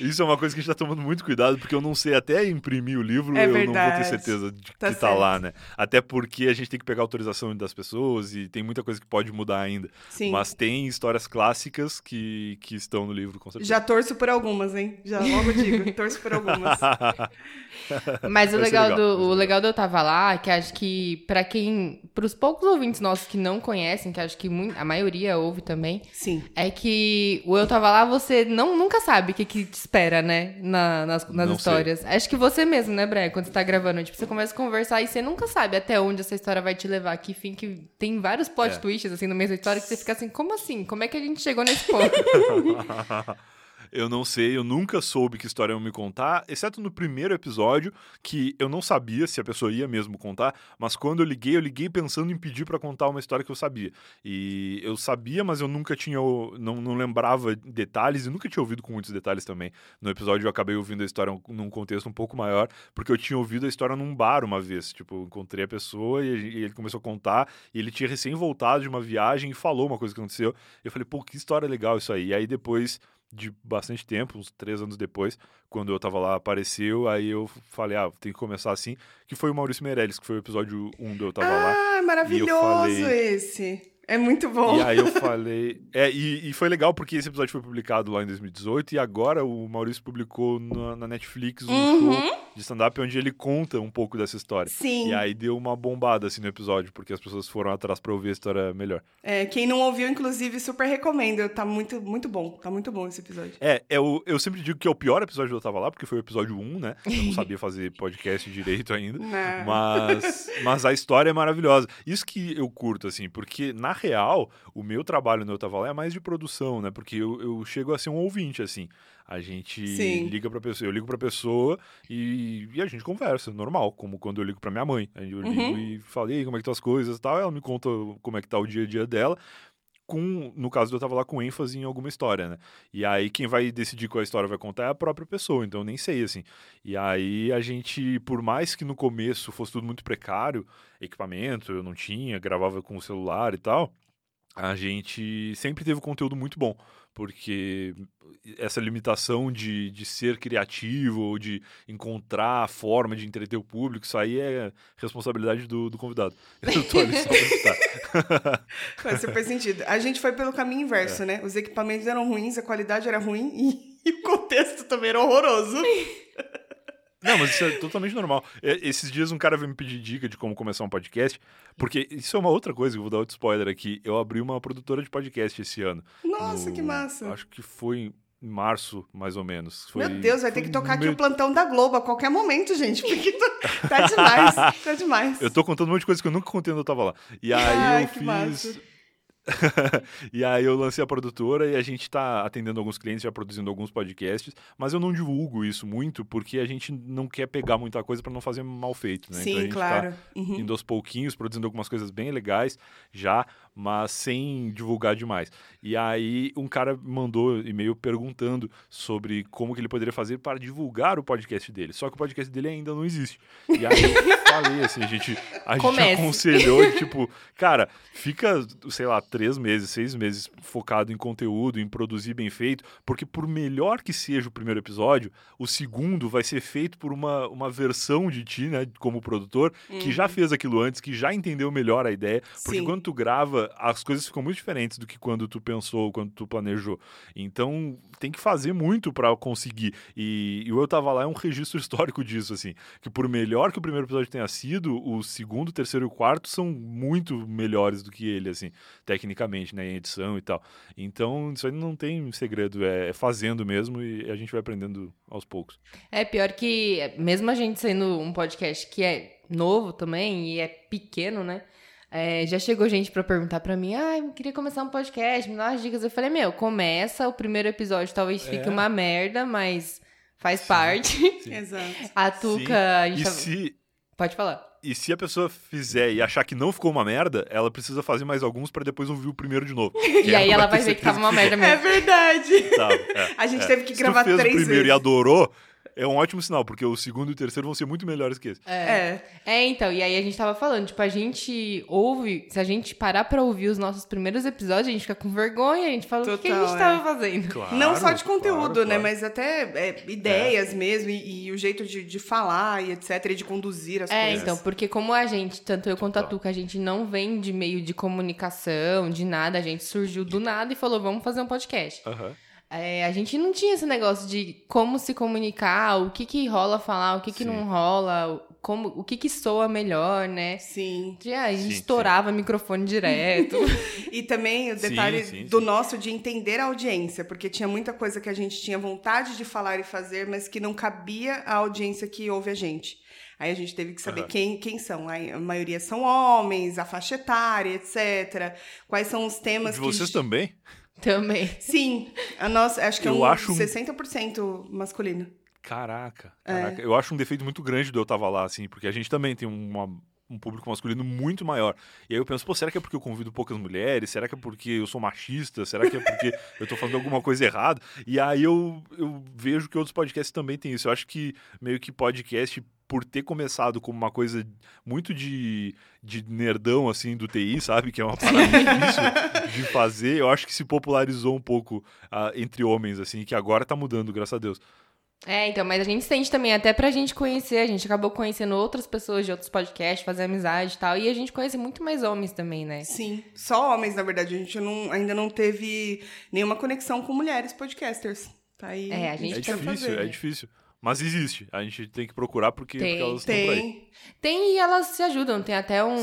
<laughs> Isso é uma coisa que a gente tá tomando muito cuidado, porque eu não sei até imprimir o livro, é eu verdade. não vou ter certeza de tá que certo. tá lá, né? Até porque a gente tem que pegar a autorização das pessoas e tem muita coisa que pode mudar ainda. Sim. Mas tem histórias clássicas que, que estão no livro, com certeza. Já torço por algumas, hein? Já logo digo, <laughs> torço por algumas. Mas o legal, legal, do, o legal de eu tava lá, que acho que para quem, para os poucos ouvintes nossos que não conhecem, que acho que a maioria ouve também, Sim. é que o eu tava lá, você não, nunca sabe o que, que te espera, né, na, nas, nas histórias. Sei. Acho que você mesmo, né, Bré, quando você tá gravando, tipo, você começa a conversar e você nunca sabe até onde essa história vai te levar. Que fim que tem vários plot é. twists, assim, no meio da história que você fica assim, como assim? Como é que a gente chegou nesse ponto? <laughs> Eu não sei, eu nunca soube que história iam me contar, exceto no primeiro episódio, que eu não sabia se a pessoa ia mesmo contar, mas quando eu liguei, eu liguei pensando em pedir para contar uma história que eu sabia. E eu sabia, mas eu nunca tinha, não, não lembrava detalhes e nunca tinha ouvido com muitos detalhes também. No episódio eu acabei ouvindo a história num contexto um pouco maior, porque eu tinha ouvido a história num bar uma vez. Tipo, encontrei a pessoa e ele começou a contar, e ele tinha recém voltado de uma viagem e falou uma coisa que aconteceu. Eu falei, pô, que história legal isso aí. E aí depois de bastante tempo, uns três anos depois, quando eu tava lá, apareceu, aí eu falei, ah, tem que começar assim, que foi o Maurício Meirelles, que foi o episódio 1 do Eu Tava ah, Lá. Ah, maravilhoso falei... esse! É muito bom. E aí eu <laughs> falei. É, e, e, foi legal porque esse episódio foi publicado lá em 2018 e agora o Maurício publicou na, na Netflix um uhum. show de stand-up onde ele conta um pouco dessa história. Sim. E aí deu uma bombada assim no episódio, porque as pessoas foram atrás pra ouvir a história melhor. É, quem não ouviu, inclusive, super recomendo. Tá muito, muito bom. Tá muito bom esse episódio. É, eu, é eu sempre digo que é o pior episódio que eu tava lá, porque foi o episódio 1, né? Eu não <laughs> sabia fazer podcast direito ainda. Não. Mas, mas a história é maravilhosa. Isso que eu curto, assim, porque na real, o meu trabalho no Eu Tava Lá é mais de produção, né? Porque eu, eu chego a ser um ouvinte, assim. A gente Sim. liga pra pessoa, eu ligo pra pessoa e, e, a gente conversa, normal, como quando eu ligo pra minha mãe. Eu ligo uhum. e falei como é que estão as coisas e tal. Ela me conta como é que tá o dia a dia dela. Com, no caso eu tava lá com ênfase em alguma história, né? E aí quem vai decidir qual a história vai contar é a própria pessoa, então eu nem sei, assim. E aí a gente, por mais que no começo fosse tudo muito precário, equipamento eu não tinha, gravava com o celular e tal, a gente sempre teve conteúdo muito bom, porque essa limitação de, de ser criativo ou de encontrar a forma de entreter o público, isso aí é responsabilidade do, do convidado. <laughs> Eu tô ali só pra <laughs> Faz super sentido. A gente foi pelo caminho inverso, é. né? Os equipamentos eram ruins, a qualidade era ruim e, <laughs> e o contexto também era horroroso. Não, mas isso é totalmente normal. Esses dias um cara veio me pedir dica de como começar um podcast, porque isso é uma outra coisa, eu vou dar outro spoiler aqui. Eu abri uma produtora de podcast esse ano. Nossa, no, que massa! Acho que foi em março, mais ou menos. Foi, Meu Deus, vai ter que tocar aqui o plantão da Globo a qualquer momento, gente, porque <laughs> tá demais, tá demais. Eu tô contando um monte de coisas que eu nunca contei quando eu tava lá. E aí Ai, eu fiz... Massa <laughs> e aí eu lancei a produtora e a gente está atendendo alguns clientes, já produzindo alguns podcasts, mas eu não divulgo isso muito porque a gente não quer pegar muita coisa para não fazer mal feito, né? Sim, então a gente claro. Tá uhum. indo aos pouquinhos, produzindo algumas coisas bem legais já, mas sem divulgar demais. E aí um cara mandou e-mail perguntando sobre como que ele poderia fazer para divulgar o podcast dele. Só que o podcast dele ainda não existe. E aí eu <laughs> falei assim, a gente, a gente aconselhou, tipo, cara, fica, sei lá, três meses, seis meses focado em conteúdo, em produzir bem feito, porque por melhor que seja o primeiro episódio, o segundo vai ser feito por uma, uma versão de ti, né, como produtor, uhum. que já uhum. fez aquilo antes, que já entendeu melhor a ideia, porque Sim. quando tu grava, as coisas ficam muito diferentes do que quando tu pensou, quando tu planejou. Então, tem que fazer muito para conseguir. E, e Eu Tava Lá é um registro <laughs> histórico disso, assim, que por melhor que o primeiro episódio tenha sido, o segundo, o terceiro e o quarto são muito melhores do que ele, assim, tecnicamente, né, em edição e tal. Então, isso aí não tem segredo, é, é fazendo mesmo e a gente vai aprendendo aos poucos. É pior que, mesmo a gente sendo um podcast que é novo também e é pequeno, né? É, já chegou gente para perguntar para mim, ah, eu queria começar um podcast, me dá umas dicas. Eu falei, meu, começa, o primeiro episódio talvez fique é. uma merda, mas faz sim, parte. Sim. <laughs> Exato. A Tuca. A gente e tá... se... Pode falar. E se a pessoa fizer e achar que não ficou uma merda, ela precisa fazer mais alguns para depois ouvir o primeiro de novo. <laughs> e aí ela vai ver que tava uma merda mesmo. É verdade. Tá, é, a gente é. teve que gravar três vezes. Se tu fez o primeiro vezes. e adorou, é um ótimo sinal, porque o segundo e o terceiro vão ser muito melhores que esse. É. é. É, então, e aí a gente tava falando, tipo, a gente ouve, se a gente parar pra ouvir os nossos primeiros episódios, a gente fica com vergonha, a gente fala, Total, o que a gente é. tava fazendo? Claro, Não só de conteúdo, claro, né, claro. mas até é, ideias é. mesmo, e, e, o jeito de, de falar e etc, e de conduzir as é, coisas. É, então, porque como a gente, tanto eu quanto a Tuca, a gente não vem de meio de comunicação, de nada, a gente surgiu do nada e falou, vamos fazer um podcast. Aham. Uhum. É, a gente não tinha esse negócio de como se comunicar, o que que rola falar, o que que não rola, como, o que que soa melhor, né? Sim. De, a gente sim, estourava sim. microfone direto. <laughs> e também o detalhe sim, do nosso de entender a audiência, porque tinha muita coisa que a gente tinha vontade de falar e fazer, mas que não cabia à audiência que ouve a gente. Aí a gente teve que saber uhum. quem, quem são. Aí a maioria são homens, a faixa etária, etc. Quais são os temas de que... vocês também? Também. Sim. A nossa, acho que eu é um acho 60% masculino. Caraca, caraca. É. Eu acho um defeito muito grande do Eu Tava Lá, assim, porque a gente também tem uma, um público masculino muito maior. E aí eu penso, pô, será que é porque eu convido poucas mulheres? Será que é porque eu sou machista? Será que é porque <laughs> eu tô fazendo alguma coisa errada? E aí eu, eu vejo que outros podcasts também têm isso. Eu acho que meio que podcast por ter começado como uma coisa muito de, de nerdão, assim, do TI, sabe? Que é uma parada <laughs> difícil de fazer. Eu acho que se popularizou um pouco uh, entre homens, assim, que agora tá mudando, graças a Deus. É, então, mas a gente sente também, até pra gente conhecer, a gente acabou conhecendo outras pessoas de outros podcasts, fazer amizade e tal, e a gente conhece muito mais homens também, né? Sim, só homens, na verdade, a gente não, ainda não teve nenhuma conexão com mulheres podcasters. Tá aí, é, a gente é difícil, fazer. é difícil. Mas existe. A gente tem que procurar porque, tem, porque elas tem. estão por aí. Tem e elas se ajudam. Tem até um,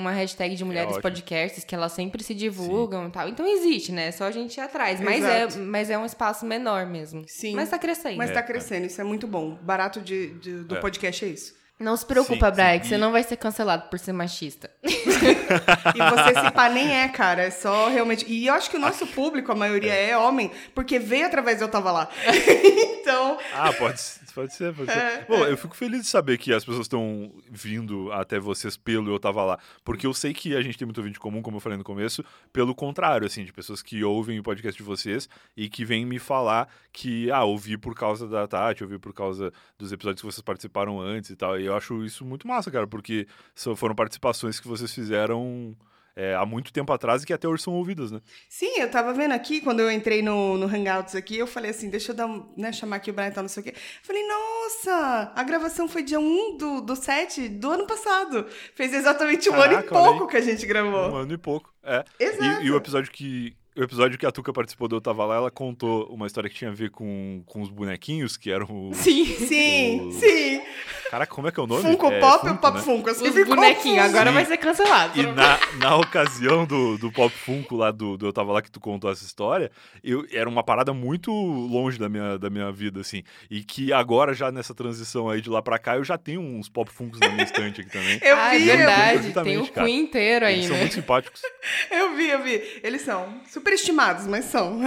uma hashtag de mulheres é podcasts que elas sempre se divulgam Sim. e tal. Então existe, né? É só a gente ir atrás. Mas é, mas é um espaço menor mesmo. Sim. Mas tá crescendo. Mas tá é, crescendo. Isso é muito bom. Barato de, de do é. podcast é isso. Não se preocupa, Brian, que você não vai ser cancelado por ser machista. <laughs> e você se pá nem é, cara. É só realmente. E eu acho que o nosso público, a maioria é, é homem, porque veio através de eu tava lá. <laughs> então. Ah, pode ser. Pode ser, pode ser. É, Bom, é. eu fico feliz de saber que as pessoas estão vindo até vocês pelo Eu Tava Lá. Porque eu sei que a gente tem muito ouvinte comum, como eu falei no começo, pelo contrário, assim, de pessoas que ouvem o podcast de vocês e que vêm me falar que, ah, ouvi por causa da Tati, ouvi por causa dos episódios que vocês participaram antes e tal. E eu acho isso muito massa, cara, porque foram participações que vocês fizeram é, há muito tempo atrás e que até hoje são ouvidas, né? Sim, eu tava vendo aqui, quando eu entrei no, no Hangouts aqui, eu falei assim, deixa eu dar, né, chamar aqui o Brian e tal, não sei o quê. falei, nossa, a gravação foi dia 1 do, do 7 do ano passado. Fez exatamente um Caraca, ano e pouco que a gente gravou. Um ano e pouco, é. Exato. E, e o episódio que o episódio que a Tuca participou do Eu Tava Lá, ela contou uma história que tinha a ver com, com os bonequinhos, que eram os... Sim. Sim, Os- sim. Caraca, como é que é o nome? Funko é, Pop ou Funko, Pop né? Funko? Eu Os bonequinhos, agora Sim. vai ser cancelado. E na, na ocasião do, do Pop Funko lá do, do Eu Tava Lá que tu contou essa história, eu, era uma parada muito longe da minha, da minha vida, assim. E que agora, já nessa transição aí de lá pra cá, eu já tenho uns Pop Funkos na minha estante aqui também. Eu ah, é vi, eu vi, verdade. Tem o cara. Queen inteiro aí, Eles são né? muito simpáticos, eu vi, eu vi. Eles são superestimados, mas são.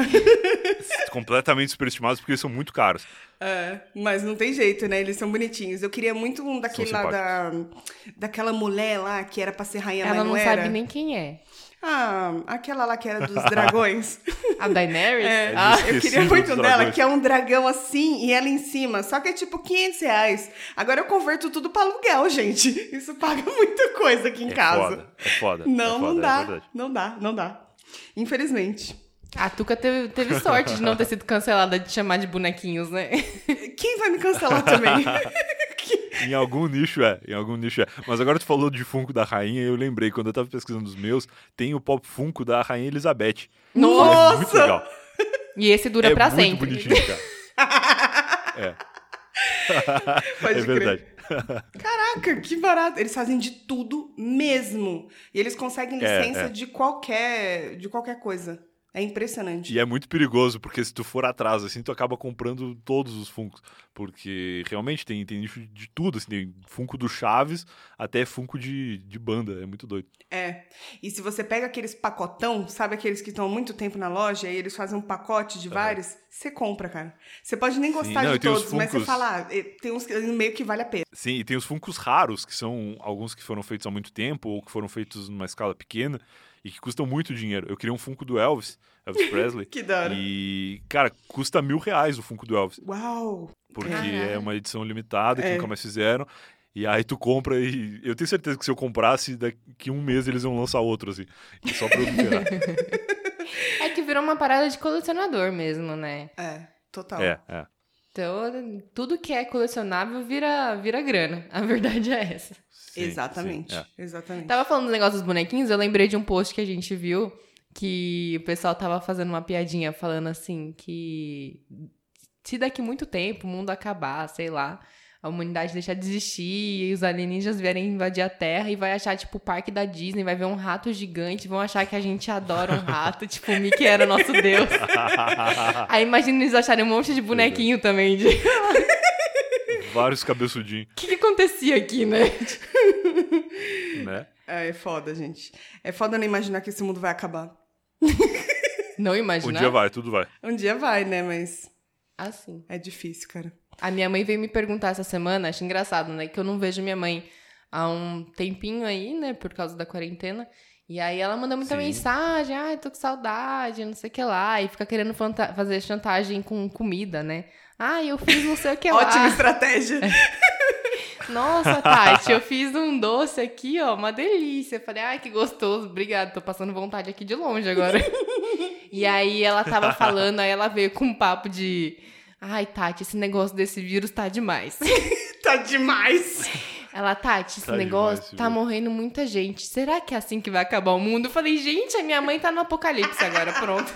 <laughs> completamente superestimados, porque eles são muito caros. É, mas não tem jeito, né? Eles são bonitinhos. Eu queria muito um daquele lá da, daquela mulher lá que era pra ser rainha, Ela mas não não sabe era. nem quem é. Ah, aquela lá que era dos <laughs> dragões. A Daenerys? É, Ah, eu queria muito dela, que é um dragão assim e ela em cima. Só que é tipo 500 reais. Agora eu converto tudo pra aluguel, gente. Isso paga <laughs> muita coisa aqui em É casa. foda, é foda. Não, é foda, não é dá. verdade. não dá, não dá. Infelizmente. a Tuca teve, teve sorte de não ter sido cancelada de chamar de bonequinhos, né? Quem vai me cancelar também? <laughs> Em algum nicho é, em algum nicho é. Mas agora tu falou de Funko da rainha, eu lembrei, quando eu tava pesquisando os meus, tem o Pop Funko da rainha Elizabeth. É muito Nossa! legal. E esse dura é pra muito sempre. bonitinho, cara. <laughs> Pode é crer. verdade. <laughs> Caraca, que barato. Eles fazem de tudo mesmo. E eles conseguem É, licença é. de qualquer de qualquer coisa. É impressionante. E é muito perigoso, porque se tu for atrás, assim, tu acaba comprando todos os Funkos. Porque realmente tem, tem nicho de tudo, assim, tem Funko do Chaves até Funko de, de banda. É muito doido. É. E se você pega aqueles pacotão, sabe aqueles que estão há muito tempo na loja e eles fazem um pacote de vários, você compra, cara. Você pode nem gostar Não, e de todos, mas você fala, ah, tem uns que meio que vale a pena. Sim, e tem os Funkos raros, que são alguns que foram feitos há muito tempo ou que foram feitos numa escala pequena e que custam muito dinheiro. Eu queria um Funko do Elvis, Elvis <laughs> Presley. Que da hora. E, cara, custa mil reais o Funko do Elvis. Uau! Porque Caralho. é uma edição limitada que É. nunca mais fizeram. E aí tu compra e eu tenho certeza que se eu comprasse, daqui um mês eles iam lançar outro, assim. E Só pra eu liberar. <laughs> É que virou uma parada de colecionador mesmo, né? É, total. é, é. Então, tudo que é colecionável vira, vira grana. A verdade é essa. Sim, exatamente. sim, é. Exatamente. Tava falando do negócio dos bonequinhos, eu lembrei de um post que a gente viu que o pessoal tava fazendo uma piadinha falando assim que se daqui muito tempo o mundo acabar, sei lá, a humanidade deixar de existir e os alienígenas vierem invadir a Terra e vai achar, tipo, o parque da Disney, vai ver um rato gigante, vão achar que a gente adora um rato, <laughs> tipo, o Mickey era nosso deus. <laughs> Aí imagina eles acharem um monte de bonequinho também de... <laughs> O Vários cabeçudinhos, que, que acontecia aqui, né? <laughs> né? É, é foda, gente. É foda não imaginar que esse mundo vai acabar. Não Um imaginar. dia vai, tudo vai. Um dia vai, né? Mas Assim. é difícil, cara. A minha mãe veio me perguntar essa semana, acho engraçado, né? Que eu não vejo minha mãe há um tempinho aí, né? Por causa da quarentena. E aí ela manda muita Sim. mensagem, ai, tô com saudade, não sei o que lá. E fica querendo fazer chantagem com comida, né? Ai, eu fiz não sei o que lá. Ótima estratégia. <laughs> Nossa, Tati, eu fiz um doce aqui, ó, uma delícia. Eu falei, ai, que gostoso, obrigada, tô passando vontade aqui de longe agora. <laughs> e aí ela tava falando, aí ela veio com um papo de. Ai, Tati, esse negócio desse vírus tá demais. <laughs> tá demais. Ela, Tati, esse Tá negócio demais tá vírus. morrendo muita gente. Será que é assim que vai acabar o mundo? Eu falei, gente, a minha mãe tá no apocalipse agora, pronto.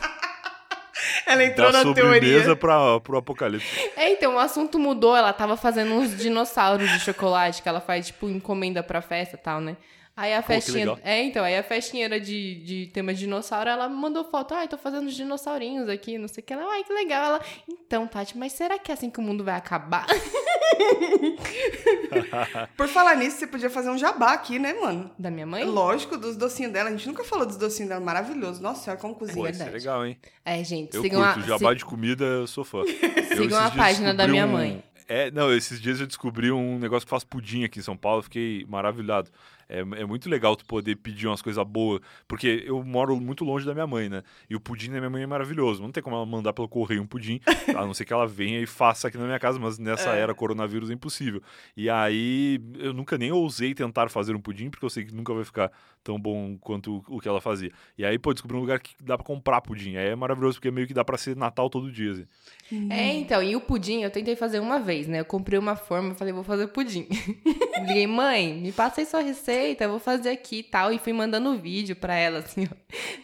Ela entrou Da na teoria. pra, pro apocalipse. É, então, o assunto mudou. Ela tava fazendo uns dinossauros de chocolate que ela faz, tipo, encomenda pra festa e tal, né? Aí a que festinha. É, então, aí a festinha era de, de tema de dinossauro, ela mandou foto. Ai, tô fazendo os dinossaurinhos aqui, não sei o que. Ela, ai, que legal. Ela, então, Tati, mas será que é assim que o mundo vai acabar? <laughs> <laughs> Por falar nisso, você podia fazer um jabá aqui, né, mano? Da minha mãe? Lógico, dos docinhos dela. A gente nunca falou dos docinhos dela. Maravilhoso. Nossa senhora, como cozinha. Pô, isso é legal, hein? É, gente, Eu sigam curto. a. Jabá se- de comida, eu sou fã. <laughs> Sigam a página da minha um- mãe. É, não, esses dias eu descobri um negócio que faz pudim aqui em São Paulo, fiquei maravilhado. É, é muito legal tu poder pedir umas coisas boas, porque eu moro muito longe da minha mãe, né? E o pudim da minha mãe é maravilhoso. Não tem como ela mandar pelo correio um pudim, <laughs> a não ser que ela venha e faça aqui na minha casa, mas nessa É. era coronavírus é impossível. E aí eu nunca nem ousei tentar fazer um pudim, porque eu sei que nunca vai ficar tão bom quanto o que ela fazia. E aí, pô, descobri um lugar que dá pra comprar pudim. Aí é maravilhoso, porque meio que dá pra ser Natal todo dia, assim. É, então, e o pudim eu tentei fazer uma vez, né? Eu comprei uma forma e falei, vou fazer pudim. <laughs> liguei, mãe, me passa aí sua receita, eu vou fazer aqui e tal. E fui mandando vídeo pra ela, assim, ó.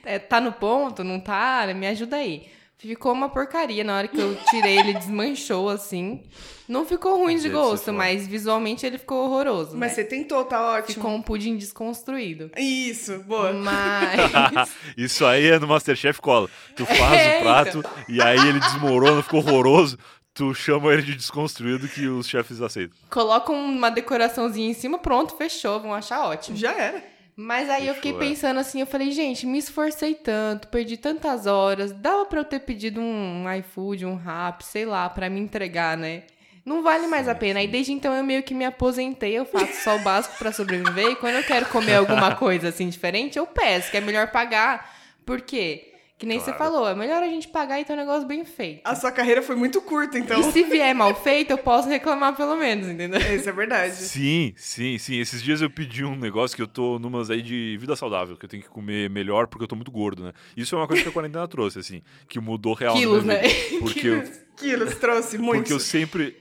É, tá no ponto, não tá? Me ajuda aí. Ficou uma porcaria. Na hora que eu tirei, ele desmanchou, assim. Não ficou ruim de gosto, mas visualmente ele ficou horroroso. Mas né? você tentou, tá ótimo. Ficou um pudim desconstruído. Isso, boa. Mas. <laughs> Isso aí é no Masterchef cola. Tu faz é, o prato então. e aí ele desmorona, ficou horroroso. Tu chama ele de desconstruído que os chefes aceitam. Coloca uma decoraçãozinha em cima, pronto, fechou, vão achar ótimo. Já era. Mas aí Fechou, eu fiquei é. pensando assim, eu falei, gente, me esforcei tanto, perdi tantas horas, dava para eu ter pedido um iFood, um Rap, sei lá, para me entregar, né? Não vale mais sim, a pena. Sim. Aí desde então eu meio que me aposentei, eu faço só o básico para sobreviver e quando eu quero comer alguma coisa assim diferente, eu peço, que é melhor pagar. Por quê? Que nem claro. você falou, é melhor a gente pagar e ter um negócio bem feito. A sua carreira foi muito curta, então. E se vier mal feito, eu posso reclamar pelo menos, entendeu? Isso é verdade. Sim, sim, sim. Esses dias eu pedi um negócio que eu tô numas aí de vida saudável, que eu tenho que comer melhor porque eu tô muito gordo, né? Isso é uma coisa que a quarentena <laughs> trouxe, assim, que mudou realmente. Quilos, né? <laughs> Porque quilos, eu... quilos trouxe muito. Porque eu sempre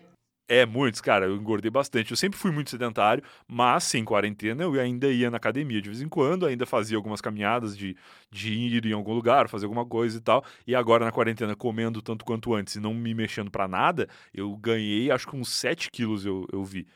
é, muitos, cara, eu engordei bastante. Eu sempre fui muito sedentário, mas sem quarentena eu ainda ia na academia de vez em quando, ainda fazia algumas caminhadas de, de ir em algum lugar, fazer alguma coisa e tal. E agora na quarentena, comendo tanto quanto antes e não me mexendo para nada, eu ganhei acho que uns 7 quilos eu, eu vi.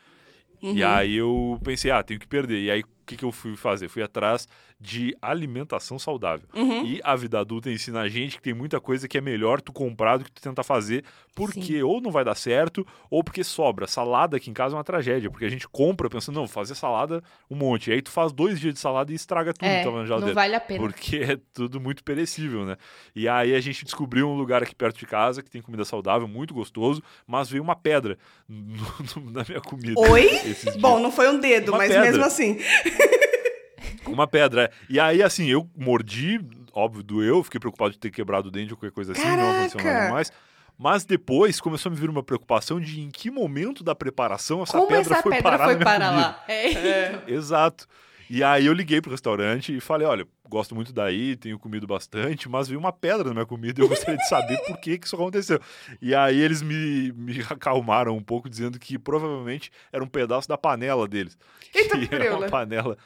Uhum. E aí eu pensei, ah, tenho que perder. E aí o que, que eu fui fazer? Fui atrás de alimentação saudável. Uhum. E a vida adulta ensina a gente que tem muita coisa que é melhor tu comprar do que tu tentar fazer, porque Sim. ou não vai dar certo, ou porque sobra. Salada aqui em casa é uma tragédia, porque a gente compra pensando, não, fazer salada um monte. E aí tu faz dois dias de salada e estraga tudo é, geladeira. Não vale a pena. Porque é tudo muito perecível, né? E aí a gente descobriu um lugar aqui perto de casa que tem comida saudável, muito gostoso, mas veio uma pedra <laughs> no, no, na minha comida. Oi? Bom, não foi um dedo, uma mas pedra. mesmo assim. <laughs> <laughs> Uma pedra. É. E aí, assim, eu mordi, óbvio, doeu, fiquei preocupado de ter quebrado o dente ou qualquer coisa assim, Caraca. não aconteceu nada mais. Mas depois começou a me vir uma preocupação de em que momento da preparação essa Como pedra essa foi pedra parar foi na para comida. lá? É. é. <laughs> Exato. E aí eu liguei pro restaurante e falei, olha, gosto muito daí, tenho comido bastante, mas veio uma pedra na minha comida e eu gostaria de saber por que, que isso aconteceu. E aí eles me, me acalmaram um pouco, dizendo que provavelmente era um pedaço da panela deles. Eita, <laughs> que era uma panela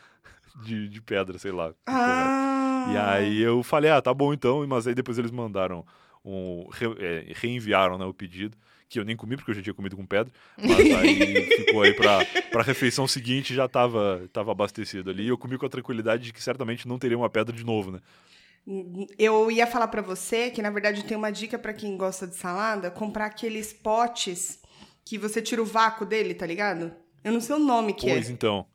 de, de pedra, sei lá. Ah. E aí eu falei, ah, tá bom então, mas aí depois eles mandaram um. Re, é, reenviaram né, o pedido, que eu nem comi porque eu já tinha comido com pedra, mas <laughs> aí ficou aí pra, pra refeição seguinte já tava, tava abastecido ali. E eu comi com a tranquilidade de que certamente não teria uma pedra de novo, né? Eu ia falar para você que, na verdade, tem uma dica para quem gosta de salada: comprar aqueles potes que você tira o vácuo dele, tá ligado? Eu não sei o nome que pois é. Pois então.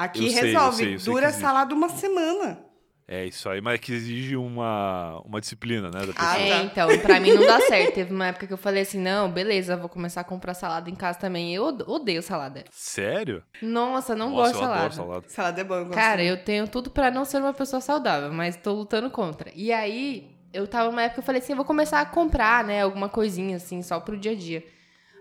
Aqui eu resolve. Sei, eu sei, eu sei Dura a salada uma semana. É isso aí, mas que exige uma, uma disciplina, né? Da ah, é, então, pra mim não dá certo. Teve uma época que eu falei assim: não, beleza, vou começar a comprar salada em casa também. Eu odeio salada. Sério? Nossa, não Nossa, gosto de salada. salada. Salada é bom, eu gosto. Cara, eu tenho tudo pra não ser uma pessoa saudável, mas tô lutando contra. E aí, eu tava numa época que eu falei assim: eu vou começar a comprar, né, alguma coisinha assim, só pro dia a dia.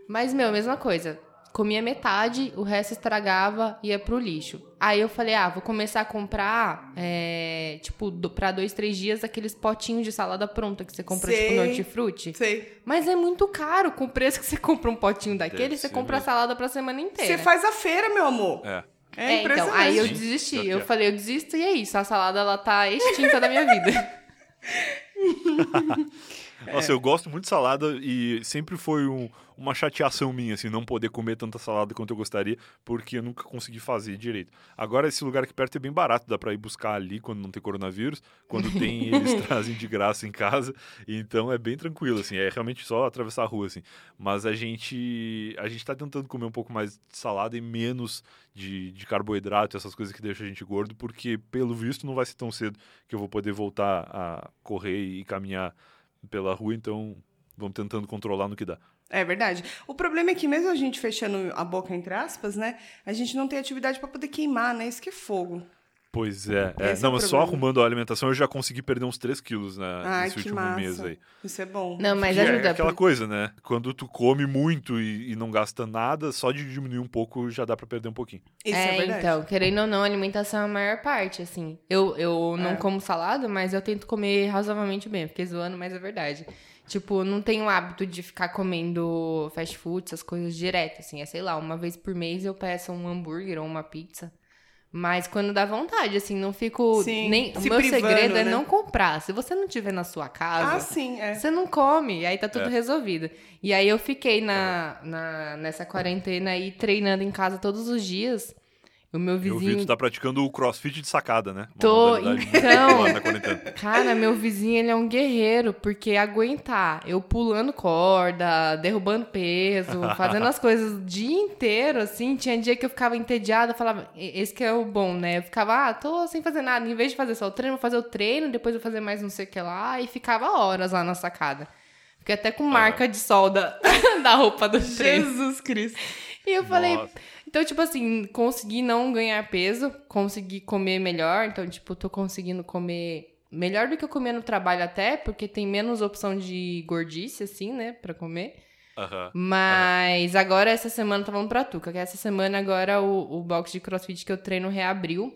Mas, meu, mesma coisa comia metade, o resto estragava, ia pro lixo. Aí eu falei, ah, vou começar a comprar, é, tipo, do, pra dois, três dias, aqueles potinhos de salada pronta que você compra, tipo, sei, tipo, no hortifruti. Sei. Mas é muito caro. Com o preço que você compra um potinho daquele, você compra a salada pra semana inteira. Você faz a feira, meu amor. É. É, é então, aí eu desisti. Eu falei, eu desisto e é isso. A salada, ela tá extinta da minha vida. <laughs> Nossa, é. eu gosto muito de salada e sempre foi um, uma chateação minha, assim, não poder comer tanta salada quanto eu gostaria, porque eu nunca consegui fazer direito. Agora, esse lugar aqui perto é bem barato, dá pra ir buscar ali quando não tem coronavírus. Quando tem, <laughs> eles trazem de graça em casa. Então é bem tranquilo, assim, é realmente só atravessar a rua, assim. Mas a gente, a gente tá tentando comer um pouco mais de salada e menos de, de carboidrato, essas coisas que deixam a gente gordo, porque pelo visto não vai ser tão cedo que eu vou poder voltar a correr e caminhar pela rua, então vamos tentando controlar no que dá. É verdade. O problema é que mesmo a gente fechando a boca entre aspas, né, a gente não tem atividade para poder queimar, né? Isso que é fogo. Pois é. é. É Não, o mas só arrumando a alimentação eu já consegui perder uns 3 quilos né, Ai, nesse último massa. mês aí. Isso é bom. Não, mas Que é ajuda. aquela por- coisa, né? Quando tu come muito e, e não gasta nada, só de diminuir um pouco já dá pra perder um pouquinho. Isso é, é, verdade. então, querendo ou não, a alimentação é a maior parte, assim. Eu, eu não É. como salada, mas eu tento comer razoavelmente bem. Fiquei zoando, mas é verdade. Tipo, não tenho o hábito de ficar comendo fast food, essas coisas direto, assim. É, sei lá, uma vez por mês eu peço um hambúrguer ou uma pizza. Mas quando dá vontade, assim, não fico... Sim, nem... se O meu privando, segredo é né? não comprar. Se você não tiver na sua casa... Ah, sim, é. Você não come, e aí tá tudo É. resolvido. E aí eu fiquei na, na, nessa quarentena aí treinando em casa todos os dias. O meu Eu vi, vizinho. tu tá praticando o crossfit de sacada, né? Tô, muito então. Cara, meu vizinho, ele é um guerreiro, porque aguentar eu pulando corda, derrubando peso, <laughs> fazendo as coisas o dia inteiro, assim, tinha dia que eu ficava entediada, falava, "E- esse que é o bom, né? Eu ficava, ah, tô sem fazer nada, em vez de fazer só o treino, vou fazer o treino, depois vou fazer mais não sei o que lá, e ficava horas lá na sacada. Fiquei até com marca de sol da, <laughs> da roupa do treino. Jesus Cristo. E eu falei, Nossa. Então, tipo assim, consegui não ganhar peso, consegui comer melhor. Então, tipo, tô conseguindo comer melhor do que eu comia no trabalho até, porque tem menos opção de gordice, assim, né, pra comer. Aham. Mas agora, essa semana, tá falando pra Tuca, que essa semana agora o, o box de crossfit que eu treino reabriu,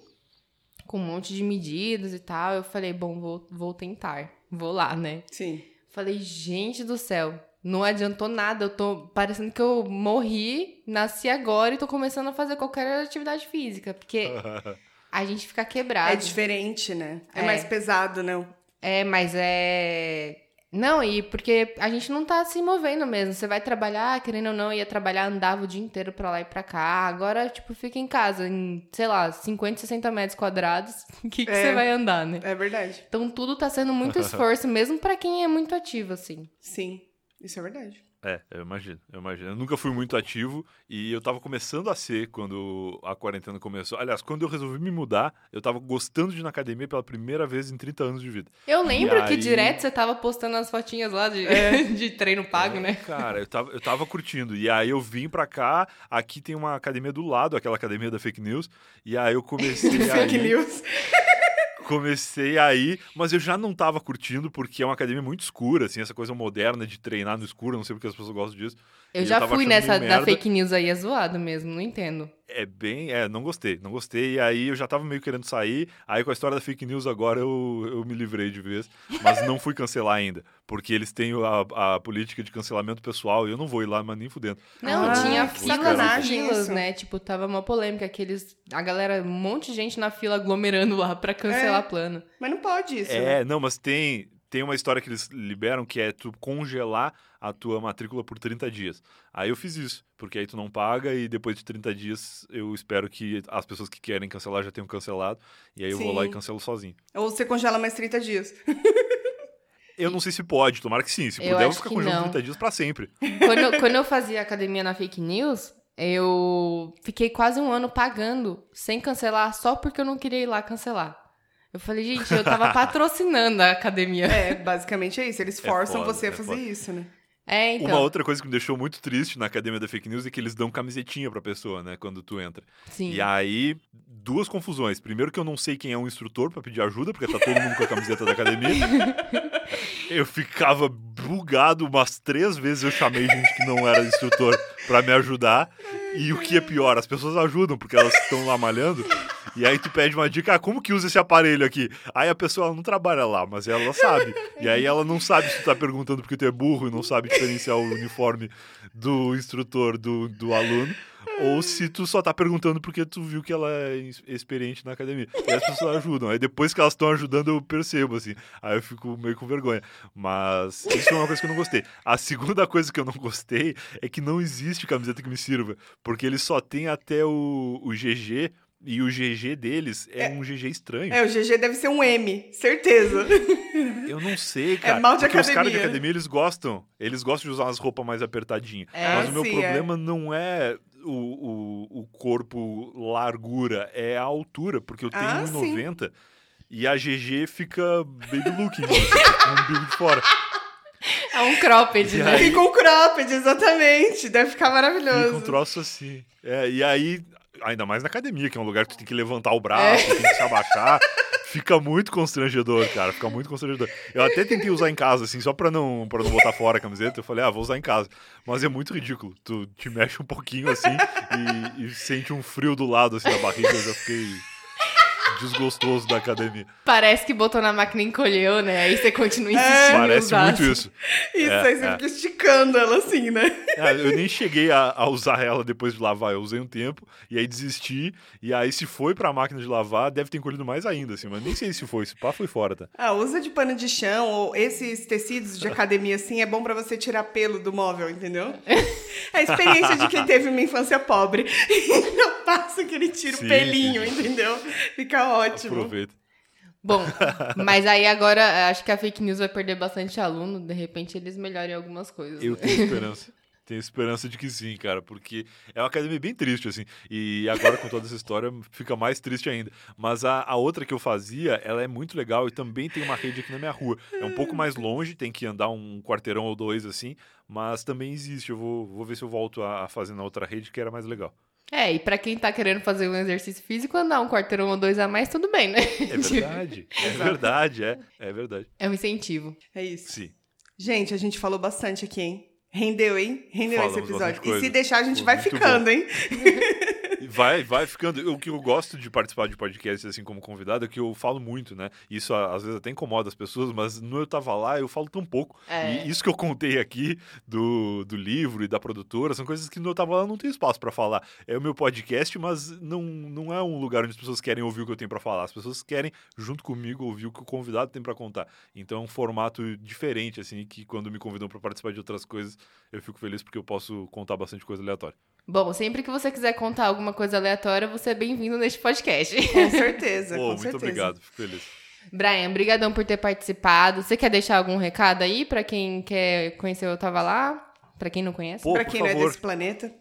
com um monte de medidas e tal. Eu falei, bom, vou, vou tentar, vou lá, né. Sim. Falei, gente do céu, não adiantou nada. Eu tô parecendo que eu morri, nasci agora e tô começando a fazer qualquer atividade física. Porque <laughs> a gente fica quebrado. É diferente, né? É, É. mais pesado, não. É, mas é. Não, e porque a gente não tá se movendo mesmo. Você vai trabalhar, querendo ou não, ia trabalhar, andava o dia inteiro pra lá e pra cá. Agora, tipo, fica em casa, em, sei lá, 50, 60 metros quadrados. <laughs> O que, que É. você vai andar, né? É verdade. Então tudo tá sendo muito <laughs> esforço, mesmo pra quem é muito ativo, assim. Sim. Isso é verdade. É, eu imagino, eu imagino. Eu nunca fui muito ativo e eu tava começando a ser quando a quarentena começou. Aliás, quando eu resolvi me mudar, eu tava gostando de ir na academia pela primeira vez em 30 anos de vida. Eu lembro E que aí- direto você tava postando as fotinhas lá de, <laughs> de treino pago, né? Cara, eu tava, eu tava curtindo. E aí eu vim pra cá, aqui tem uma academia do lado, aquela academia da fake news. E aí eu comecei <laughs> Fake aí, news. Comecei aí, mas eu já não tava curtindo porque é uma academia muito escura, assim, essa coisa moderna de treinar no escuro, não sei porque as pessoas gostam disso. Eu E já tava fui nessa da fake news aí, é zoado mesmo, não entendo. É bem. É, não gostei, não gostei. E aí eu já tava meio querendo sair. Aí com a história da fake news agora eu, eu me livrei de vez. Mas não fui cancelar ainda. Porque eles têm a, a política de cancelamento pessoal e eu não vou ir lá, mas nem fudendo. Não, Ah, tinha filas e sacanagem filas, né? Tipo, tava uma polêmica, aqueles. A galera, um monte de gente na fila aglomerando lá pra cancelar É. plano. Mas não pode isso, né? É, não, mas tem, tem uma história que eles liberam que é tu congelar a tua matrícula por 30 dias. Aí eu fiz isso, porque aí tu não paga e depois de 30 dias eu espero que as pessoas que querem cancelar já tenham cancelado. E aí eu vou lá e Sim. cancelo sozinho. Ou você congela mais 30 dias. Eu não sei se pode, tomara que sim. Se Eu puder, eu ficar que congelando não. 30 dias pra sempre. Quando, eu- quando eu fazia academia na fake news, eu fiquei quase um ano pagando sem cancelar, só porque eu não queria ir lá cancelar. Eu falei, gente, eu tava patrocinando a academia. É, basicamente é isso. Eles forçam foda, você é a fazer foda. isso, né? É, então. Uma outra coisa que me deixou muito triste na academia da fake news é que eles dão camisetinha pra pessoa, né, quando tu entra. Sim. E aí, duas confusões. Primeiro que eu não sei quem é um instrutor pra pedir ajuda, porque tá todo mundo com a camiseta da academia. <laughs> Eu ficava bugado umas três vezes, eu chamei gente que não era instrutor pra me ajudar. E o que é pior, as pessoas ajudam, porque elas estão lá malhando. E aí tu pede uma dica, ah, como que usa esse aparelho aqui? Aí a pessoa não trabalha lá, mas ela sabe. E aí ela não sabe se tu tá perguntando porque tu é burro e não sabe diferenciar o uniforme do instrutor do, do aluno. Ou se tu só tá perguntando porque tu viu que ela é experiente na academia. E as pessoas ajudam. Aí depois que elas estão ajudando, eu percebo, assim. Aí eu fico meio com vergonha. Mas isso é uma coisa que eu não gostei. A segunda coisa que eu não gostei é que não existe camiseta que me sirva. Porque eles só tem até o, o GG. E o GG deles é, um GG estranho. É, o GG deve ser um M, certeza. <laughs> Eu não sei, cara. É mal de porque os caras de academia. academia, eles gostam. Eles gostam de usar umas roupas mais apertadinhas. É, Mas o meu sim, problema não é o, o, o corpo largura, é a altura. Porque eu tenho Ah, 1,90 e a GG fica baby looking, assim, com o umbigo de fora. É um cropped, E né? aí- Fica um cropped, exatamente. Deve ficar Fica um maravilhoso. troço assim. É, e aí, ainda mais na academia, que é um lugar que tu tem que levantar o braço, é. tem que se abaixar. <laughs> Fica muito constrangedor, cara. Fica muito constrangedor. Eu até tentei usar em casa, assim, só pra não, pra não botar fora a camiseta. Eu falei, ah, vou usar em casa. Mas é muito ridículo. Tu te mexe um pouquinho, assim, e, e sente um frio do lado, assim, da barriga. Eu já fiquei desgostoso da academia. Parece que botou na máquina e encolheu, né? Aí você continua é. insistindo. É, parece muito isso. Isso, é, aí você é. fica esticando ela assim, né? É, eu nem cheguei a, a, usar ela depois de lavar. Eu usei um tempo e aí desisti. E aí, se foi pra máquina de lavar, deve ter encolhido mais ainda, assim. Mas nem sei se foi. Se pá, foi fora, tá? Ah, usa de pano de chão ou esses tecidos de academia, assim, é bom para você tirar pelo do móvel, entendeu? É a experiência de quem teve uma infância pobre. <laughs> Eu passo aquele tiro sim, pelinho, sim. entendeu? Fica ótimo. Aproveita. Bom, <laughs> mas aí agora acho que a fake news vai perder bastante aluno, de repente eles melhorem algumas coisas. Eu né? tenho <laughs> esperança. Tenho esperança de que sim, cara, porque é uma academia bem triste, assim. E agora, com toda essa história, fica mais triste ainda. Mas a, a outra que eu fazia, ela é muito legal e também tem uma rede aqui na minha rua. É um pouco mais longe, tem que andar um quarteirão ou dois, assim, mas também existe. Eu vou, vou ver se eu volto a, a fazer na outra rede, que era mais legal. É, e pra quem tá querendo fazer um exercício físico, andar um quarteirão ou dois a mais, tudo bem, né? É verdade, é verdade, é, é verdade. É um incentivo. É isso. Sim. Gente, a gente falou bastante aqui, hein? Rendeu, hein? Rendeu Falamos esse episódio. E se deixar, a gente vai ficando, bom. hein? <laughs> vai, vai ficando. O que eu gosto de participar de podcasts assim como convidado é que eu falo muito, né? Isso às vezes até incomoda as pessoas, mas no Eu Tava Lá eu falo tão pouco. É. E isso que eu contei aqui do, do livro e da produtora são coisas que no Eu Tava Lá não tem espaço para falar. É o meu podcast, mas não, não é um lugar onde as pessoas querem ouvir o que eu tenho para falar. As pessoas querem, junto comigo, ouvir o que o convidado tem para contar. Então é um formato diferente, assim, que quando me convidam para participar de outras coisas, eu fico feliz porque eu posso contar bastante coisa aleatória. Bom, sempre que você quiser contar alguma coisa aleatória, você é bem-vindo neste podcast. Com certeza, <laughs> Pô, com muito certeza. obrigado, fico feliz. Brian, brigadão por ter participado. Você quer deixar algum recado aí para quem quer conhecer Eu Tava Lá? Para quem não conhece? Para quem não é desse planeta?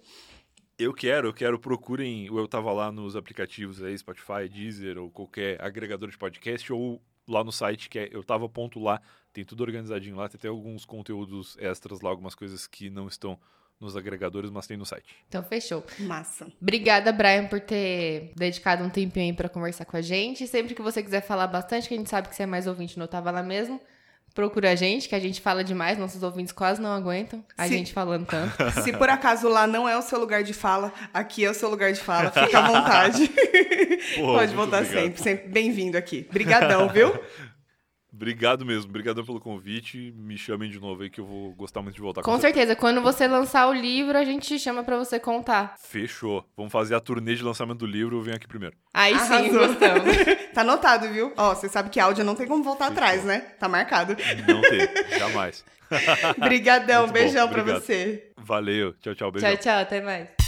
Eu quero, eu quero, procurem o Eu Tava Lá nos aplicativos aí, Spotify, Deezer ou qualquer agregador de podcast ou lá no site que é eu tava ponto lá, tem tudo organizadinho lá, tem até alguns conteúdos extras lá, algumas coisas que não estão nos agregadores, mas tem no site. Então, fechou. Massa. Obrigada, Brian, por ter dedicado um tempinho aí pra conversar com a gente. Sempre que você quiser falar bastante, que a gente sabe que você é mais ouvinte, não tava lá mesmo, procura a gente, que a gente fala demais, nossos ouvintes quase não aguentam a Se... gente falando tanto. <laughs> Se por acaso lá não é o seu lugar de fala, aqui é o seu lugar de fala, fica à vontade. <laughs> Porra, Pode voltar obrigado. sempre, sempre bem-vindo aqui. Obrigadão, viu? <laughs> Obrigado mesmo, obrigado pelo convite. Me chamem de novo aí que eu vou gostar muito de voltar com, com certeza. Quando você lançar o livro, a gente te chama para você contar. Fechou. Vamos fazer a turnê de lançamento do livro, eu venho aqui primeiro. Aí Arrasou. sim, gostamos. <laughs> tá anotado, viu? Ó, você sabe que áudio não tem como voltar Fechou. atrás, né? Tá marcado. Não tem, jamais. <laughs> <laughs> Obrigadão, beijão para você. Valeu. Tchau, tchau, beijão. Tchau, tchau, até mais.